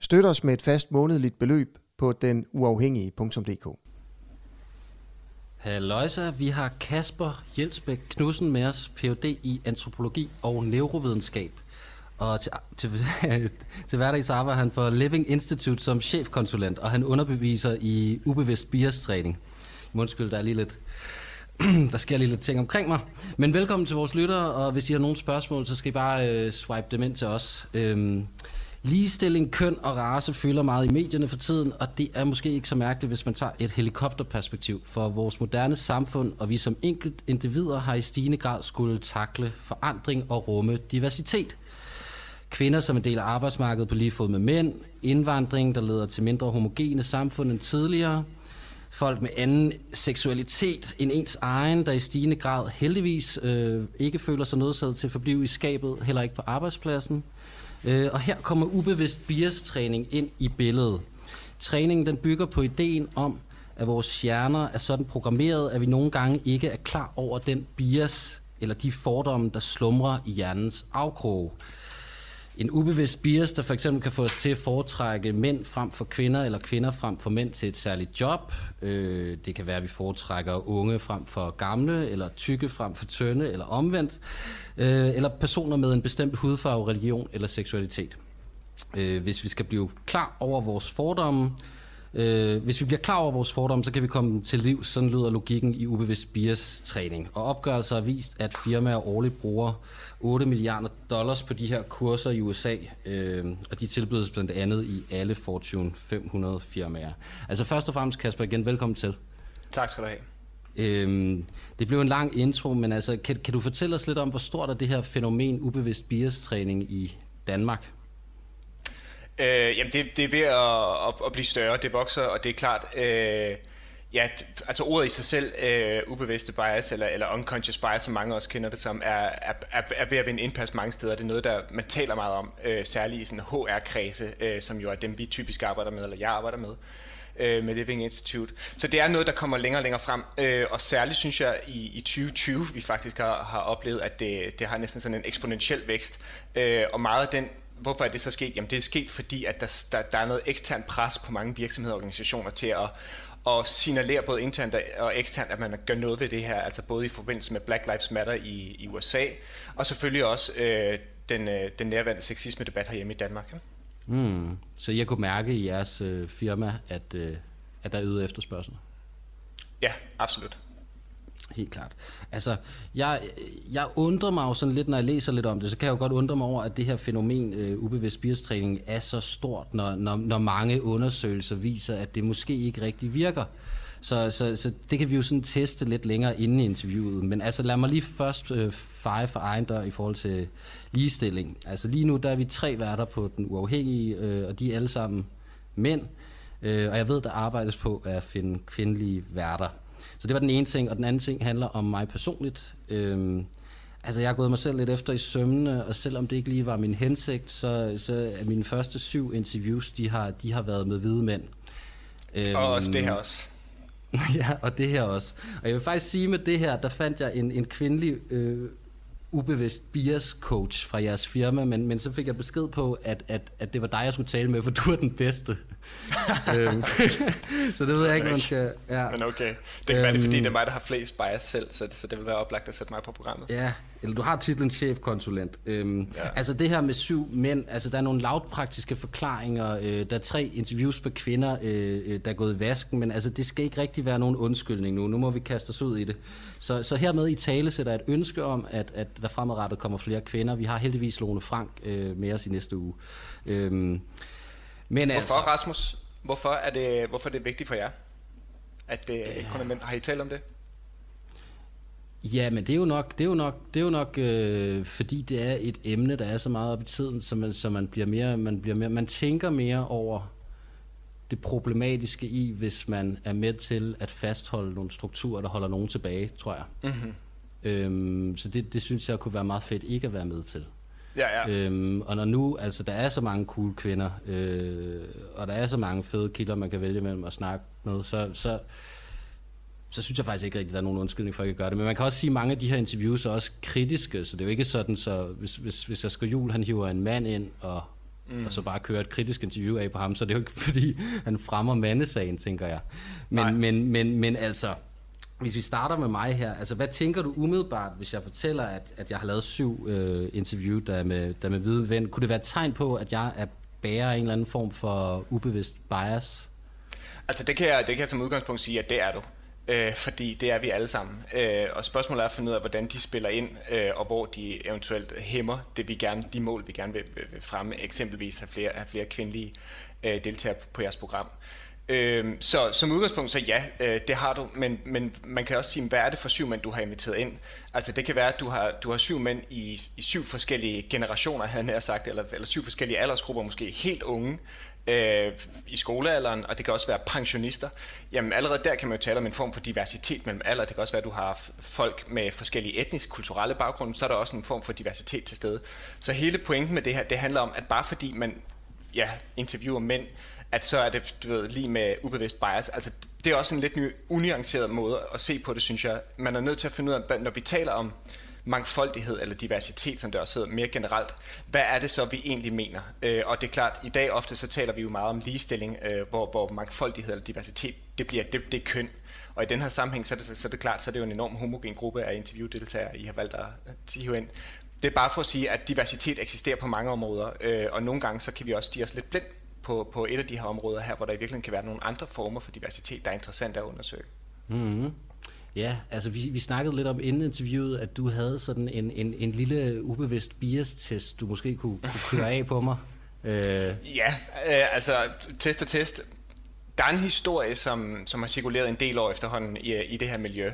Støt os med et fast månedligt beløb på denuafhængige.dk. Halløjsa, vi har Kasper Jelsbæk Knudsen med os, Ph.D. i antropologi og neurovidenskab. Og til, til, til hverdag så arbejder han for Living Institute som chefkonsulent, og han underbeviser i ubevidst biastræning. Undskyld, der er lige lidt der sker lige lidt ting omkring mig. Men velkommen til vores lyttere, og hvis I har nogle spørgsmål, så skal I bare øh, swipe dem ind til os. Øhm, Ligestilling, køn og race fylder meget i medierne for tiden, og det er måske ikke så mærkeligt, hvis man tager et helikopterperspektiv. For vores moderne samfund og vi som enkelt individer har i stigende grad skulle takle forandring og rumme diversitet. Kvinder som en del af arbejdsmarkedet på lige fod med mænd, indvandring, der leder til mindre homogene samfund end tidligere, folk med anden seksualitet end ens egen, der i stigende grad heldigvis øh, ikke føler sig nødsaget til at forblive i skabet, heller ikke på arbejdspladsen – Øh, og her kommer ubevidst bias-træning ind i billedet. Træningen den bygger på ideen om, at vores hjerner er sådan programmeret, at vi nogle gange ikke er klar over den bias eller de fordomme, der slumrer i hjernens afkrog. En ubevidst bias, der for eksempel kan få os til at foretrække mænd frem for kvinder, eller kvinder frem for mænd til et særligt job. Øh, det kan være, at vi foretrækker unge frem for gamle, eller tykke frem for tynde, eller omvendt. Øh, eller personer med en bestemt hudfarve, religion eller seksualitet. Øh, hvis vi skal blive klar over vores fordomme, Øh, hvis vi bliver klar over vores fordomme, så kan vi komme til liv. Sådan lyder logikken i ubevidst bias-træning. Og opgørelser har vist, at firmaer årligt bruger 8 milliarder dollars på de her kurser i USA, øh, og de tilbydes blandt andet i alle Fortune 500 firmaer. Altså først og fremmest, Kasper, igen velkommen til. Tak skal du have. Øhm, det blev en lang intro, men altså, kan, kan du fortælle os lidt om, hvor stort er det her fænomen ubevidst bias-træning i Danmark? Øh, jamen, det, det er ved at, at, at blive større, det vokser, og det er klart, øh, ja, altså ordet i sig selv, øh, ubevidste bias, eller, eller unconscious bias, som mange også kender det som, er, er, er ved at vinde indpas mange steder. Det er noget, der man taler meget om, øh, særligt i sådan HR-kredse, øh, som jo er dem, vi typisk arbejder med, eller jeg arbejder med øh, med Living Institute. Så det er noget, der kommer længere og længere frem, øh, og særligt synes jeg i, i 2020, vi faktisk har, har oplevet, at det, det har næsten sådan en eksponentiel vækst, øh, og meget af den hvorfor er det så sket? Jamen det er sket, fordi at der, der, der er noget ekstern pres på mange virksomheder og organisationer til at, at signalere både internt og eksternt, at man gør noget ved det her, altså både i forbindelse med Black Lives Matter i, i USA, og selvfølgelig også øh, den, øh, den nærværende sexisme-debat herhjemme i Danmark. Mm. Så jeg kunne mærke i jeres øh, firma, at, øh, at der er ydet efterspørgsel? Ja, absolut. Helt klart. Altså, jeg, jeg undrer mig jo sådan lidt, når jeg læser lidt om det, så kan jeg jo godt undre mig over, at det her fænomen, øh, ubevidst spirstræning, er så stort, når, når, når mange undersøgelser viser, at det måske ikke rigtig virker. Så, så, så det kan vi jo sådan teste lidt længere inden i interviewet. Men altså lad mig lige først øh, feje for egen dør i forhold til ligestilling. Altså lige nu der er vi tre værter på den uafhængige, øh, og de er alle sammen mænd. Øh, og jeg ved, der arbejdes på at finde kvindelige værter. Så det var den ene ting, og den anden ting handler om mig personligt. Øhm, altså jeg har gået mig selv lidt efter i sømne, og selvom det ikke lige var min hensigt, så, så er mine første syv interviews, de har, de har været med hvide mænd. Øhm, og også det her også. ja, og det her også. Og jeg vil faktisk sige med det her, der fandt jeg en, en kvindelig øh, ubevidst bias coach fra jeres firma, men, men så fik jeg besked på, at, at, at det var dig, jeg skulle tale med, for du er den bedste. Øhm, så det ved jeg ikke, man skal... Ja. Men okay. Det kan øhm, være det, fordi det er mig, der har flest bias selv, så det, så det vil være oplagt at sætte mig på programmet. Ja, eller du har titlen chefkonsulent. Øhm, ja. Altså det her med syv mænd, altså der er nogle lavpraktiske forklaringer. Øh, der er tre interviews på kvinder, øh, øh, der er gået i vasken, men altså det skal ikke rigtig være nogen undskyldning nu. Nu må vi kaste os ud i det. Så, så hermed i tale sætter et ønske om, at, at der fremadrettet kommer flere kvinder. Vi har heldigvis Lone Frank øh, med os i næste uge. Øhm, men hvorfor, altså, Rasmus? Hvorfor er, det, hvorfor er det vigtigt for jer, at det ikke kun er mænd? Har I talt om det? Ja, men det er jo nok, det er jo nok, det er jo nok øh, fordi det er et emne, der er så meget op i tiden, så man, så man bliver mere, man bliver mere, man tænker mere over det problematiske i, hvis man er med til at fastholde nogle strukturer, der holder nogen tilbage, tror jeg. Mm-hmm. Øhm, så det, det synes jeg kunne være meget fedt ikke at være med til. Ja, ja. Øhm, og når nu, altså der er så mange cool kvinder, øh, og der er så mange fede kilder, man kan vælge mellem at snakke med, så, så, så synes jeg faktisk ikke rigtigt, at der er nogen undskyldning for at ikke gøre det. Men man kan også sige, at mange af de her interviews er også kritiske, så det er jo ikke sådan, så hvis, hvis, hvis jeg skal jul, han hiver en mand ind, og, mm. og så bare kører et kritisk interview af på ham, så det er jo ikke fordi, han fremmer mandesagen, tænker jeg. Men, men, men, men altså, hvis vi starter med mig her, altså hvad tænker du umiddelbart, hvis jeg fortæller, at, at jeg har lavet syv øh, interview, der er, med, der er med hvide ven? Kunne det være et tegn på, at jeg er bærer en eller anden form for ubevidst bias? Altså det kan jeg, det kan jeg som udgangspunkt sige, at det er du. Øh, fordi det er vi alle sammen. Øh, og spørgsmålet er at finde ud af, hvordan de spiller ind, øh, og hvor de eventuelt hæmmer det, vi gerne, de mål, vi gerne vil, vil, fremme. Eksempelvis have flere, have flere kvindelige øh, deltagere på jeres program. Øh, Øhm, så som udgangspunkt, så ja, øh, det har du, men, men man kan også sige, hvad er det for syv mænd, du har inviteret ind? Altså det kan være, at du har, du har syv mænd i, i syv forskellige generationer, havde jeg sagt, eller, eller syv forskellige aldersgrupper, måske helt unge, øh, i skolealderen, og det kan også være pensionister. Jamen allerede der kan man jo tale om en form for diversitet mellem alder. Det kan også være, at du har folk med forskellige etnisk, kulturelle baggrunde, så er der også en form for diversitet til stede. Så hele pointen med det her, det handler om, at bare fordi man ja, interviewer mænd, at så er det du ved, lige med ubevidst bias. Altså, det er også en lidt ny, unuanceret måde at se på det, synes jeg. Man er nødt til at finde ud af, når vi taler om mangfoldighed eller diversitet, som det også hedder mere generelt, hvad er det så, vi egentlig mener? Øh, og det er klart, i dag ofte så taler vi jo meget om ligestilling, øh, hvor, hvor mangfoldighed eller diversitet, det bliver det, det er køn. Og i den her sammenhæng, så er, det, så er det klart, så er det jo en enorm homogen gruppe af interviewdeltagere, I har valgt at hive ind. Det er bare for at sige, at diversitet eksisterer på mange områder, øh, og nogle gange så kan vi også stige os lidt blind på, på et af de her områder her, hvor der i virkeligheden kan være nogle andre former for diversitet, der er interessant at undersøge. Mm-hmm. Ja, altså vi, vi snakkede lidt om inden interviewet, at du havde sådan en, en, en lille ubevidst bias-test, du måske kunne, kunne køre af på mig. Øh. Ja, øh, altså test og test. Der er en historie, som, som har cirkuleret en del år efterhånden i, i det her miljø,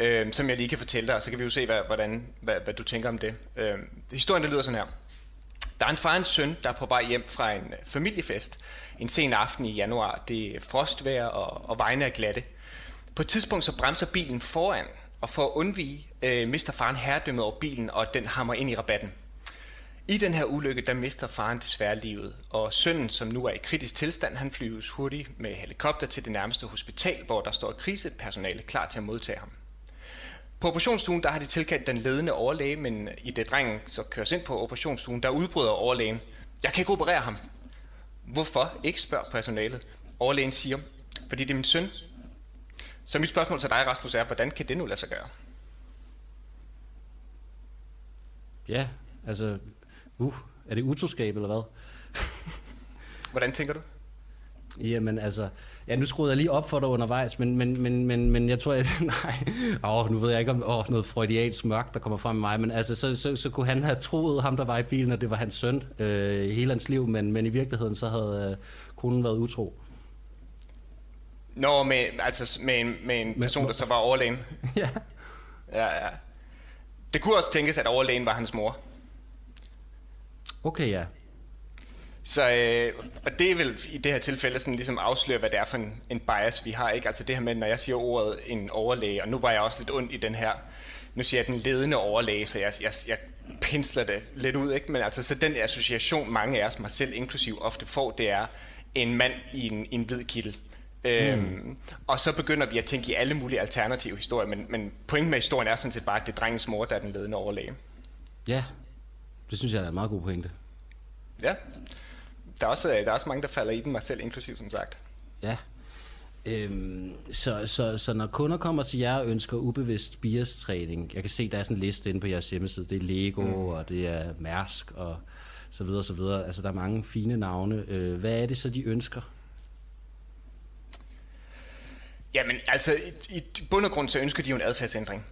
øh, som jeg lige kan fortælle dig, og så kan vi jo se, hvad, hvordan, hvad, hvad du tænker om det. Øh, historien det lyder sådan her. Der er en far og en søn, der er på vej hjem fra en øh, familiefest en sen aften i januar. Det er frostvejr, og, og vejene er glatte. På et tidspunkt så bremser bilen foran, og for at undvige øh, mister faren herredømmet over bilen, og den hammer ind i rabatten. I den her ulykke, der mister faren desværre livet, og sønnen, som nu er i kritisk tilstand, han flyves hurtigt med helikopter til det nærmeste hospital, hvor der står krisepersonale klar til at modtage ham. På operationsstuen, der har de tilkaldt den ledende overlæge, men i det drengen så køres ind på operationsstuen, der udbryder overlægen. Jeg kan ikke operere ham. Hvorfor? Ikke spørg personalet. Overlægen siger, fordi det er min søn, så mit spørgsmål til dig, Rasmus, er, hvordan kan det nu lade sig gøre? Ja, altså, uh, er det utroskab eller hvad? hvordan tænker du? Jamen altså, ja, nu skruede jeg lige op for dig undervejs, men, men, men, men, men jeg tror, at, nej, åh, nu ved jeg ikke om åh, noget freudiansk mørk, der kommer frem med mig, men altså, så, så, så kunne han have troet, ham der var i bilen, at det var hans søn øh, hele hans liv, men, men i virkeligheden, så havde øh, konen været utro. Nå, med, altså med en, med en person, der så var overlægen. ja. Ja, ja. Det kunne også tænkes, at overlægen var hans mor. Okay, ja. Så, øh, og det vil i det her tilfælde sådan ligesom afsløre, hvad det er for en, en bias, vi har. Ikke? Altså det her med, når jeg siger ordet en overlæge, og nu var jeg også lidt ond i den her, nu siger jeg den ledende overlæge, så jeg, jeg, jeg pensler det lidt ud. Ikke? Men altså så den association, mange af os, mig selv inklusiv, ofte får, det er en mand i en, i en hvid kittel. Øhm, mm. og så begynder vi at tænke i alle mulige alternative historier, men, men pointen med historien er sådan set bare, at det er drengens mor, der er den ledende overlæge. Ja, det synes jeg er en meget god pointe. Ja, der er også, der er også mange, der falder i den, mig selv inklusiv, som sagt. Ja, Øhm, så, så, så når kunder kommer til jer og ønsker ubevidst bias-træning, jeg kan se, der er sådan en liste inde på jeres hjemmeside, det er Lego, mm. og det er Mærsk, og så videre, så videre. Altså, der er mange fine navne. Øh, hvad er det så, de ønsker? Jamen, altså, i, i bund og grund så ønsker de jo en adfærdsændring.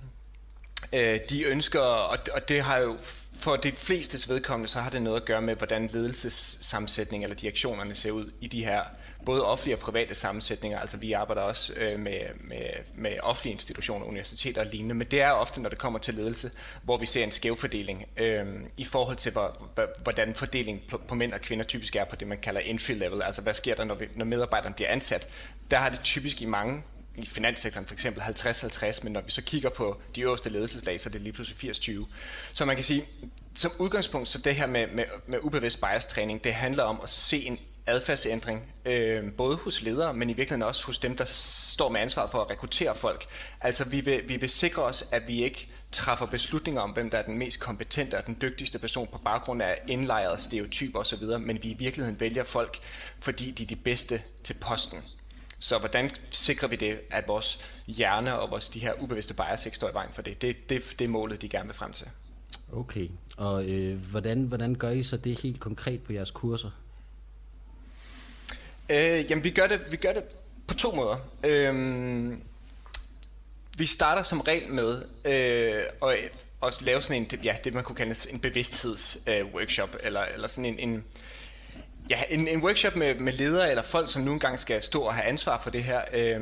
Øh, de ønsker, og, og det har jo for de fleste vedkommende, så har det noget at gøre med, hvordan ledelsessammensætning eller direktionerne ser ud i de her både offentlige og private sammensætninger. Altså vi arbejder også øh, med, med, med offentlige institutioner, universiteter og lignende, men det er ofte, når det kommer til ledelse, hvor vi ser en skævfordeling øh, i forhold til, hvor, hvordan fordelingen på, på mænd og kvinder typisk er på det, man kalder entry level. Altså hvad sker der, når, vi, når medarbejderen bliver ansat? Der har det typisk i mange i finanssektoren for eksempel 50-50, men når vi så kigger på de øverste ledelseslag, så er det lige pludselig 80-20. Så man kan sige, som udgangspunkt, så det her med, med, med ubevidst bias-træning, det handler om at se en adfærdsændring, øh, både hos ledere, men i virkeligheden også hos dem, der står med ansvaret for at rekruttere folk. Altså vi vil, vi vil sikre os, at vi ikke træffer beslutninger om, hvem der er den mest kompetente og den dygtigste person på baggrund af indlejrede stereotyper osv., men vi i virkeligheden vælger folk, fordi de er de bedste til posten. Så hvordan sikrer vi det, at vores hjerne og vores de her ubevidste bias ikke står i vejen for det? Det, det, det er målet, de gerne vil frem til. Okay, og øh, hvordan, hvordan gør I så det helt konkret på jeres kurser? Øh, jamen, vi gør, det, vi gør det på to måder. Øh, vi starter som regel med øh, at, at lave sådan en, ja, det man kunne kalde en bevidsthedsworkshop, øh, eller, eller sådan en, en Ja, en, en workshop med, med ledere eller folk, som nu engang skal stå og have ansvar for det her, øh,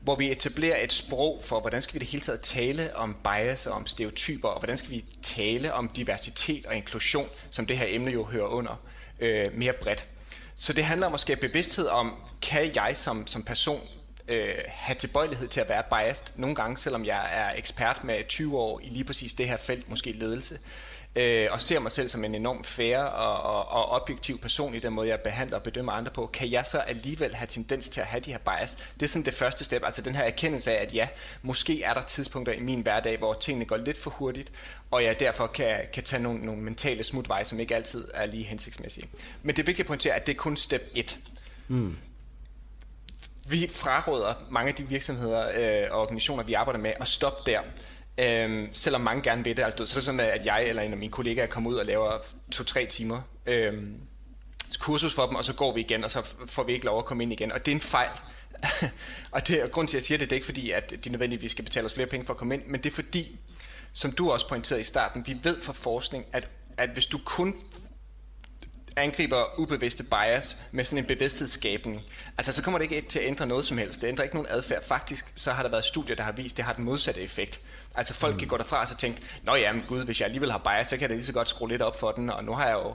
hvor vi etablerer et sprog for, hvordan skal vi det hele taget tale om bias og om stereotyper, og hvordan skal vi tale om diversitet og inklusion, som det her emne jo hører under, øh, mere bredt. Så det handler om at skabe bevidsthed om, kan jeg som, som person øh, have tilbøjelighed til at være biased nogle gange, selvom jeg er ekspert med 20 år i lige præcis det her felt, måske ledelse øh, og ser mig selv som en enorm fair og, og, og objektiv person i den måde, jeg behandler og bedømmer andre på, kan jeg så alligevel have tendens til at have de her bias? Det er sådan det første step, altså den her erkendelse af, at ja, måske er der tidspunkter i min hverdag, hvor tingene går lidt for hurtigt, og jeg derfor kan, kan tage nogle, nogle mentale smutveje, som ikke altid er lige hensigtsmæssige. Men det er vigtigt at pointere, at det er kun step 1. Mm. Vi fraråder mange af de virksomheder øh, og organisationer, vi arbejder med, at stoppe der. Øhm, selvom mange gerne vil det. Altså, så er det sådan, at jeg eller en af mine kollegaer kommer ud og laver to-tre timer øhm, kursus for dem, og så går vi igen, og så får vi ikke lov at komme ind igen. Og det er en fejl. og det er grund til, at jeg siger det, det er ikke fordi, at de nødvendigvis skal betale os flere penge for at komme ind, men det er fordi, som du også pointerede i starten, vi ved fra forskning, at, at hvis du kun angriber ubevidste bias med sådan en bevidsthedsskabning, altså så kommer det ikke til at ændre noget som helst. Det ændrer ikke nogen adfærd. Faktisk så har der været studier, der har vist, at det har den modsatte effekt. Altså folk mm. kan gå derfra og så tænke, nå ja, men gud, hvis jeg alligevel har bias, så kan jeg da lige så godt skrue lidt op for den, og nu har jeg jo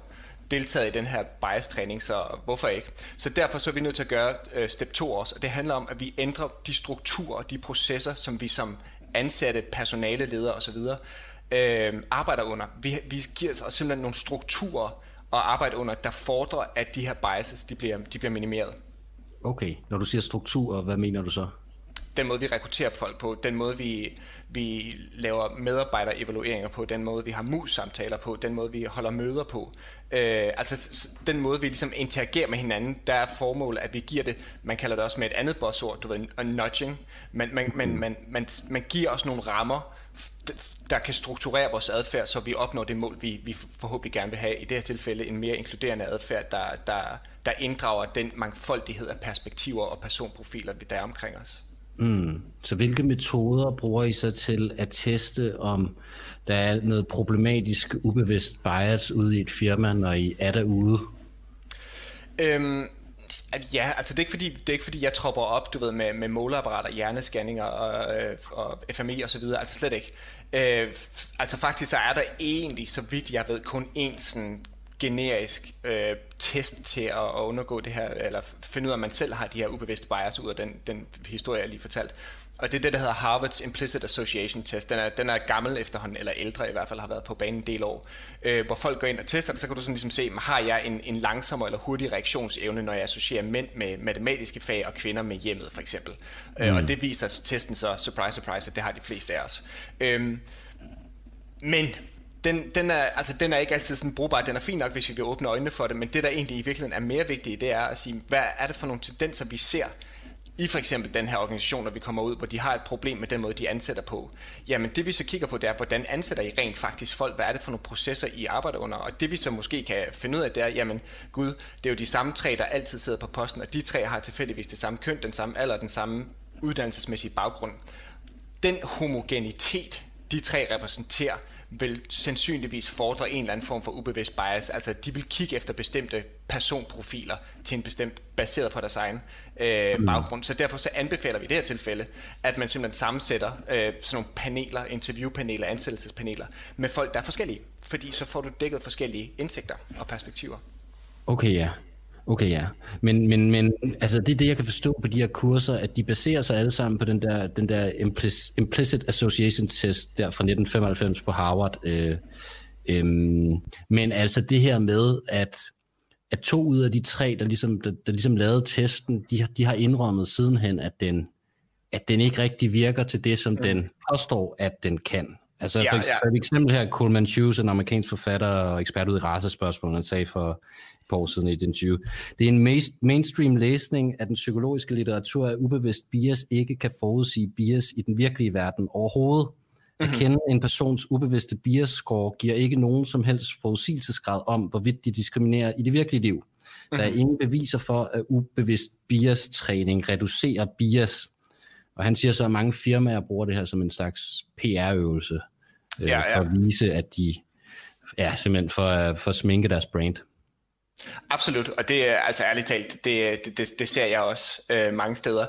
deltaget i den her bias-træning, så hvorfor ikke? Så derfor så er vi nødt til at gøre øh, step 2 også, og det handler om, at vi ændrer de strukturer og de processer, som vi som ansatte, personale, ledere osv. Øh, arbejder under. Vi, vi giver os simpelthen nogle strukturer at arbejde under, der fordrer, at de her biases de bliver, de bliver minimeret. Okay, når du siger struktur, hvad mener du så? den måde, vi rekrutterer folk på, den måde, vi, vi laver medarbejderevalueringer på, den måde, vi har mus-samtaler på, den måde, vi holder møder på. Øh, altså den måde, vi ligesom interagerer med hinanden, der er formålet, at vi giver det, man kalder det også med et andet bossord, du ved, nudging, men man, man, man, man, man giver os nogle rammer, der kan strukturere vores adfærd, så vi opnår det mål, vi, vi forhåbentlig gerne vil have. I det her tilfælde en mere inkluderende adfærd, der, der, der inddrager den mangfoldighed af perspektiver og personprofiler, der er omkring os. Mm. Så hvilke metoder bruger I så til at teste, om der er noget problematisk ubevidst bias ude i et firma, når I er derude? Øhm, ja, altså det er, ikke fordi, det er ikke fordi, jeg tropper op, du ved, med, med måleapparater, hjernescanninger og, øh, og FMI og så videre, altså slet ikke. Øh, altså faktisk så er der egentlig, så vidt jeg ved, kun én sådan generisk øh, test til at, at undergå det her, eller finde ud af, at man selv har de her ubevidste bias ud af den, den historie, jeg lige fortalt. Og det er det, der hedder Harvard's Implicit Association Test. Den er, den er gammel efterhånden, eller ældre i hvert fald, har været på banen en del år. Øh, hvor folk går ind og tester det, så kan du sådan ligesom se, har jeg en, en langsommere eller hurtig reaktionsevne, når jeg associerer mænd med matematiske fag og kvinder med hjemmet, for eksempel. Mm. Øh, og mm. det viser testen så, surprise, surprise, at det har de fleste af os. Øh, men den, den, er, altså, den er ikke altid sådan brugbar. Den er fin nok, hvis vi vil åbne øjnene for det, men det, der egentlig i virkeligheden er mere vigtigt, det er at sige, hvad er det for nogle tendenser, vi ser i for eksempel den her organisation, når vi kommer ud, hvor de har et problem med den måde, de ansætter på. Jamen det vi så kigger på, det er, hvordan ansætter I rent faktisk folk? Hvad er det for nogle processer, I arbejder under? Og det vi så måske kan finde ud af, det er, jamen gud, det er jo de samme tre, der altid sidder på posten, og de tre har tilfældigvis det samme køn, den samme alder, den samme uddannelsesmæssige baggrund. Den homogenitet, de tre repræsenterer, vil sandsynligvis fordre en eller anden form for ubevidst bias. Altså de vil kigge efter bestemte personprofiler til en bestemt, baseret på deres egen øh, mm. baggrund. Så derfor så anbefaler vi i det her tilfælde, at man simpelthen sammensætter øh, sådan nogle paneler, interviewpaneler, ansættelsespaneler med folk, der er forskellige. Fordi så får du dækket forskellige indsigter og perspektiver. Okay, ja. Okay, ja. Men, men, men altså, det er det, jeg kan forstå på de her kurser, at de baserer sig alle sammen på den der, den der implicit, implicit association test der fra 1995 på Harvard. Øh, øh, men altså det her med, at, at to ud af de tre, der ligesom, der, der ligesom lavede testen, de, de har indrømmet sidenhen, at den, at den ikke rigtig virker til det, som mm. den påstår, at den kan. Altså ja, for, ja. for et eksempel her, Coleman Hughes, en amerikansk forfatter og ekspert ud i racespørgsmål, han sagde for par år siden i et interview. Det er en mainstream læsning af den psykologiske litteratur, at ubevidst bias ikke kan forudsige bias i den virkelige verden overhovedet. At mhm. kende en persons ubevidste bias-score giver ikke nogen som helst forudsigelsesgrad om, hvorvidt de diskriminerer i det virkelige liv. Der er mhm. ingen beviser for, at ubevidst bias-træning reducerer bias. Og han siger så, at mange firmaer bruger det her som en slags PR-øvelse, øh, ja, ja. for at vise, at de ja, simpelthen for, for at sminke deres brand. Absolut, og det er altså ærligt talt, det, det, det ser jeg også øh, mange steder.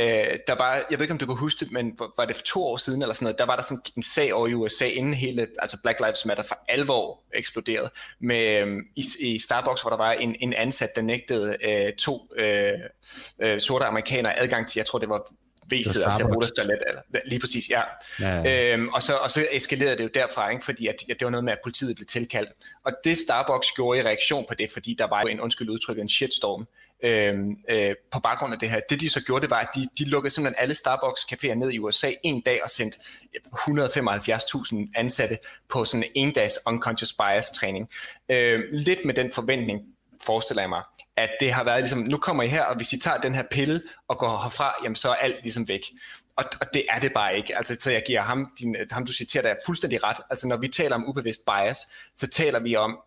Øh, der var, jeg ved ikke om du kan huske det, men var det for to år siden eller sådan noget, der var der sådan en sag over i USA, inden hele, altså Black Lives Matter for alvor eksploderede, med, øh, i, i Starbucks, hvor der var en, en ansat, der nægtede øh, to øh, øh, sorte amerikanere adgang til, jeg tror det var væset, altså Rodas toilet, eller, lige præcis, ja. ja, ja. Øhm, og, så, og så eskalerede det jo derfra, ikke, fordi at, at det var noget med, at politiet blev tilkaldt. Og det Starbucks gjorde i reaktion på det, fordi der var jo en, undskyld udtryk, en shitstorm, øhm, øh, på baggrund af det her. Det de så gjorde, det var, at de, de lukkede simpelthen alle Starbucks caféer ned i USA en dag og sendte 175.000 ansatte på sådan en dags unconscious bias træning. Øh, lidt med den forventning, forestiller jeg mig, at det har været ligesom, nu kommer I her, og hvis I tager den her pille og går herfra, jamen så er alt ligesom væk. Og, og det er det bare ikke. Altså, så jeg giver ham, din, ham du citerer, der er fuldstændig ret. Altså, når vi taler om ubevidst bias, så taler vi om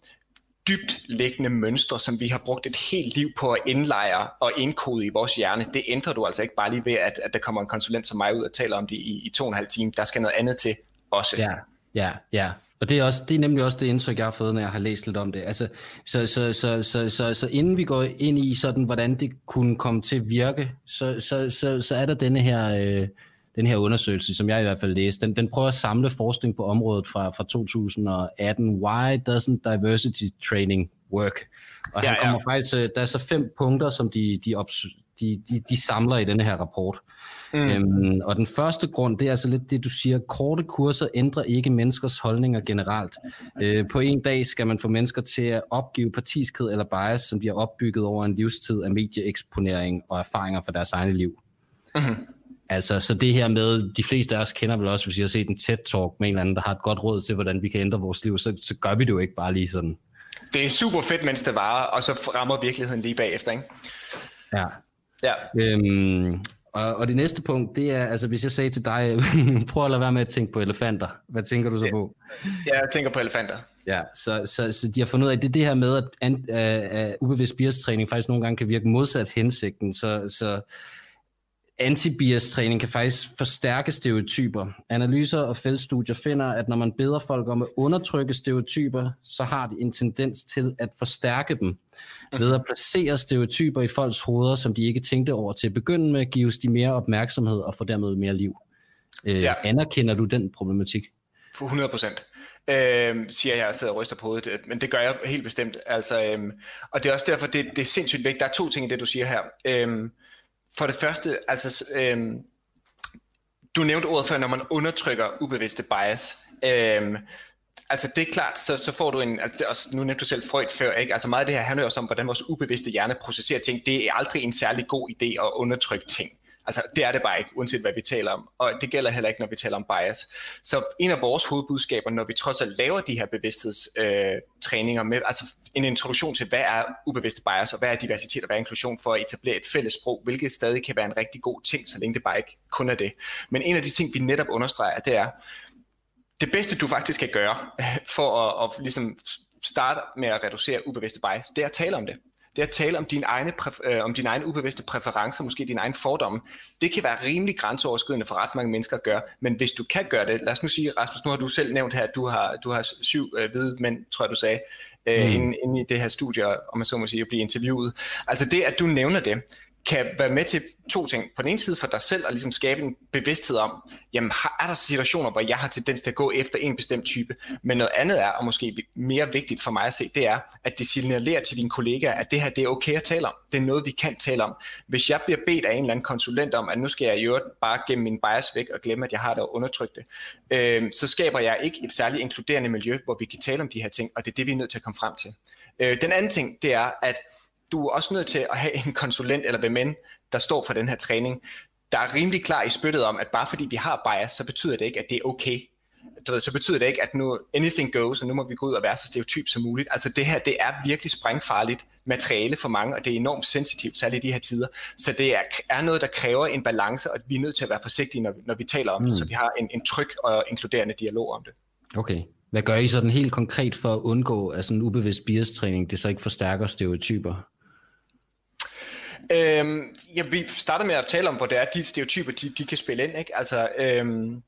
dybt liggende mønstre, som vi har brugt et helt liv på at indlejre og indkode i vores hjerne. Det ændrer du altså ikke bare lige ved, at, at der kommer en konsulent som mig ud og taler om det i, i to og en halv time. Der skal noget andet til også. Ja, ja, ja. Og det er, også, det er nemlig også det indtryk, jeg har fået, når jeg har læst lidt om det. Altså, så, så, så, så, så, så inden vi går ind i sådan, hvordan det kunne komme til at virke, så, så, så, så er der denne her, øh, den her undersøgelse, som jeg i hvert fald læste. Den, den prøver at samle forskning på området fra, fra 2018. Why doesn't diversity training work? Og ja, han kommer ja. faktisk, øh, der er så fem punkter, som de, de, de, de, de samler i denne her rapport. Mm. Øhm, og den første grund, det er altså lidt det, du siger, korte kurser ændrer ikke menneskers holdninger generelt. Øh, på en dag skal man få mennesker til at opgive partiskhed eller bias, som de har opbygget over en livstid af medieeksponering og erfaringer fra deres egne liv. Mm-hmm. Altså, så det her med, de fleste af os kender vel også, hvis jeg har set en TED-talk med en eller anden, der har et godt råd til, hvordan vi kan ændre vores liv, så, så gør vi det jo ikke bare lige sådan. Det er super fedt, mens det varer, og så rammer virkeligheden lige bagefter, ikke? Ja. Ja. Øhm, og, og det næste punkt, det er, altså hvis jeg sagde til dig, prøv at lade være med at tænke på elefanter. Hvad tænker du så på? Ja, jeg tænker på elefanter. Ja, så, så, så de har fundet ud af, at det er det her med, at an, uh, uh, ubevidst bias-træning faktisk nogle gange kan virke modsat hensigten. Så, så anti-bias-træning kan faktisk forstærke stereotyper. Analyser og feltstudier finder, at når man beder folk om at undertrykke stereotyper, så har de en tendens til at forstærke dem. Ved at placere stereotyper i folks hoveder, som de ikke tænkte over til at begynde med, gives de mere opmærksomhed og får dermed mere liv. Øh, ja. Anerkender du den problematik? For 100 procent. Øh, siger jeg, og sidder og ryster på hovedet, men det gør jeg helt bestemt. Altså, øhm, og det er også derfor, det, det er sindssygt vigtigt. Der er to ting i det, du siger her. Øhm, for det første, altså, øhm, du nævnte ordet før, når man undertrykker ubevidste bias. Øhm, altså det er klart, så, så får du en, altså, også, nu nævnte du selv Freud før, ikke? altså meget af det her handler også om, hvordan vores ubevidste hjerne processerer ting. Det er aldrig en særlig god idé at undertrykke ting. Altså, det er det bare ikke, uanset hvad vi taler om. Og det gælder heller ikke, når vi taler om bias. Så en af vores hovedbudskaber, når vi trods alt laver de her bevidsthedstræninger øh, med, altså en introduktion til, hvad er ubevidste bias, og hvad er diversitet og hvad er inklusion, for at etablere et fælles sprog, hvilket stadig kan være en rigtig god ting, så længe det bare ikke kun er det. Men en af de ting, vi netop understreger, det er, det bedste du faktisk kan gøre, for at, at ligesom starte med at reducere ubevidste bias, det er at tale om det det at tale om dine egne, øh, om dine egne ubevidste præferencer, måske dine egne fordomme, det kan være rimelig grænseoverskridende for ret mange mennesker at gøre, men hvis du kan gøre det, lad os nu sige, Rasmus, nu har du selv nævnt her, at du har, du har syv øh, hvide mænd, tror jeg du sagde, øh, mm. inde, inde i det her studie, om man så må sige, at blive interviewet. Altså det, at du nævner det, kan være med til to ting. På den ene side for dig selv at ligesom skabe en bevidsthed om, jamen er der situationer, hvor jeg har tendens til at gå efter en bestemt type, men noget andet er, og måske mere vigtigt for mig at se, det er, at det signalerer til dine kollegaer, at det her det er okay at tale om. Det er noget, vi kan tale om. Hvis jeg bliver bedt af en eller anden konsulent om, at nu skal jeg jo bare gemme min bias væk og glemme, at jeg har det og undertrykke det, øh, så skaber jeg ikke et særligt inkluderende miljø, hvor vi kan tale om de her ting, og det er det, vi er nødt til at komme frem til. Øh, den anden ting, det er, at du er også nødt til at have en konsulent eller hvem der står for den her træning, der er rimelig klar i spyttet om, at bare fordi vi har bias, så betyder det ikke, at det er okay. Du ved, så betyder det ikke, at nu anything goes, og nu må vi gå ud og være så stereotyp som muligt. Altså det her, det er virkelig sprængfarligt materiale for mange, og det er enormt sensitivt, særligt i de her tider. Så det er, er noget, der kræver en balance, og vi er nødt til at være forsigtige, når, når vi taler om mm. det, så vi har en, en tryg og inkluderende dialog om det. Okay. Hvad gør I sådan helt konkret for at undgå, at sådan en ubevidst bias-træning, det så ikke forstærker stereotyper? Øhm, ja, vi startede med at tale om, hvor det er, de stereotyper, de, de kan spille ind. Ikke? Altså, øhm,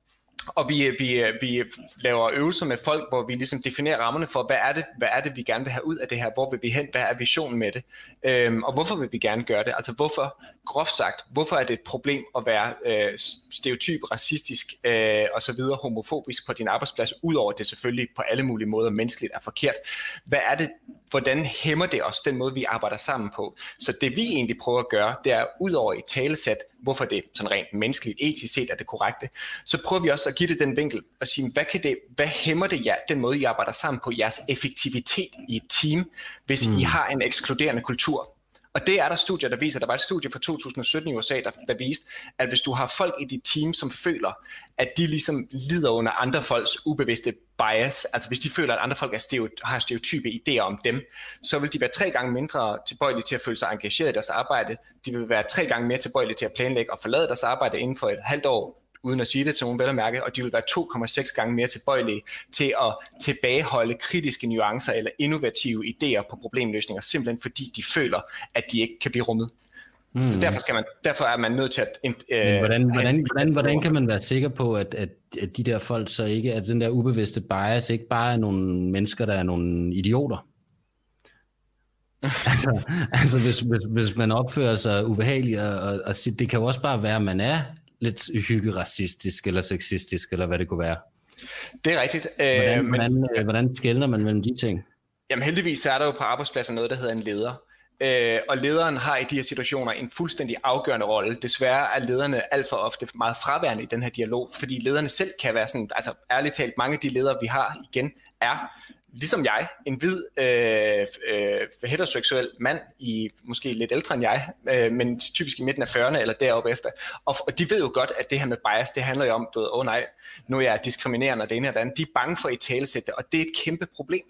og vi, øh, vi, øh, vi laver øvelser med folk, hvor vi ligesom definerer rammerne for, hvad er, det, hvad er det, vi gerne vil have ud af det her? Hvor vil vi hen? Hvad er visionen med det? Øhm, og hvorfor vil vi gerne gøre det? Altså hvorfor, groft sagt, hvorfor er det et problem at være øh, stereotyp, racistisk øh, og så videre, homofobisk på din arbejdsplads, udover at det selvfølgelig på alle mulige måder menneskeligt er forkert? Hvad er det, hvordan hæmmer det os, den måde vi arbejder sammen på? Så det vi egentlig prøver at gøre, det er udover i talesæt, hvorfor det sådan rent menneskeligt, etisk set er det korrekte, så prøver vi også at give det den vinkel og sige, hvad, kan det, hvad hæmmer det jer, den måde I arbejder sammen på, jeres effektivitet i et team, hvis mm. I har en ekskluderende kultur? Og det er der studier, der viser. Der var et studie fra 2017 i USA, der, der viste, at hvis du har folk i dit team, som føler, at de ligesom lider under andre folks ubevidste bias, altså hvis de føler, at andre folk er stereo, har stereotype idéer om dem, så vil de være tre gange mindre tilbøjelige til at føle sig engageret i deres arbejde. De vil være tre gange mere tilbøjelige til at planlægge og forlade deres arbejde inden for et halvt år uden at sige det til nogen vel at mærke, og de vil være 2,6 gange mere tilbøjelige til at tilbageholde kritiske nuancer eller innovative idéer på problemløsninger, simpelthen fordi de føler, at de ikke kan blive rummet. Mm. Så derfor, skal man, derfor er man nødt til at... Øh, Men hvordan, hvordan, hvordan, hvordan kan man være sikker på, at, at, at de der folk så ikke, at den der ubevidste bias ikke bare er nogle mennesker, der er nogle idioter? altså, altså hvis, hvis, hvis man opfører sig ubehageligt, og, og, og det kan jo også bare være, at man er lidt hyggeracistisk eller sexistisk, eller hvad det kunne være. Det er rigtigt. Hvordan, øh, hvordan, men, hvordan skældner man mellem de ting? Jamen heldigvis er der jo på arbejdspladser noget, der hedder en leder. Øh, og lederen har i de her situationer en fuldstændig afgørende rolle. Desværre er lederne alt for ofte meget fraværende i den her dialog, fordi lederne selv kan være sådan, altså ærligt talt, mange af de ledere, vi har igen, er ligesom jeg, en hvid øh, øh, heteroseksuel mand, i måske lidt ældre end jeg, øh, men typisk i midten af 40'erne eller deroppe efter. Og, og de ved jo godt, at det her med bias, det handler jo om, du ved, åh oh, nej, nu er jeg diskriminerende og det ene og det andet. De er bange for at talesætte og det er et kæmpe problem.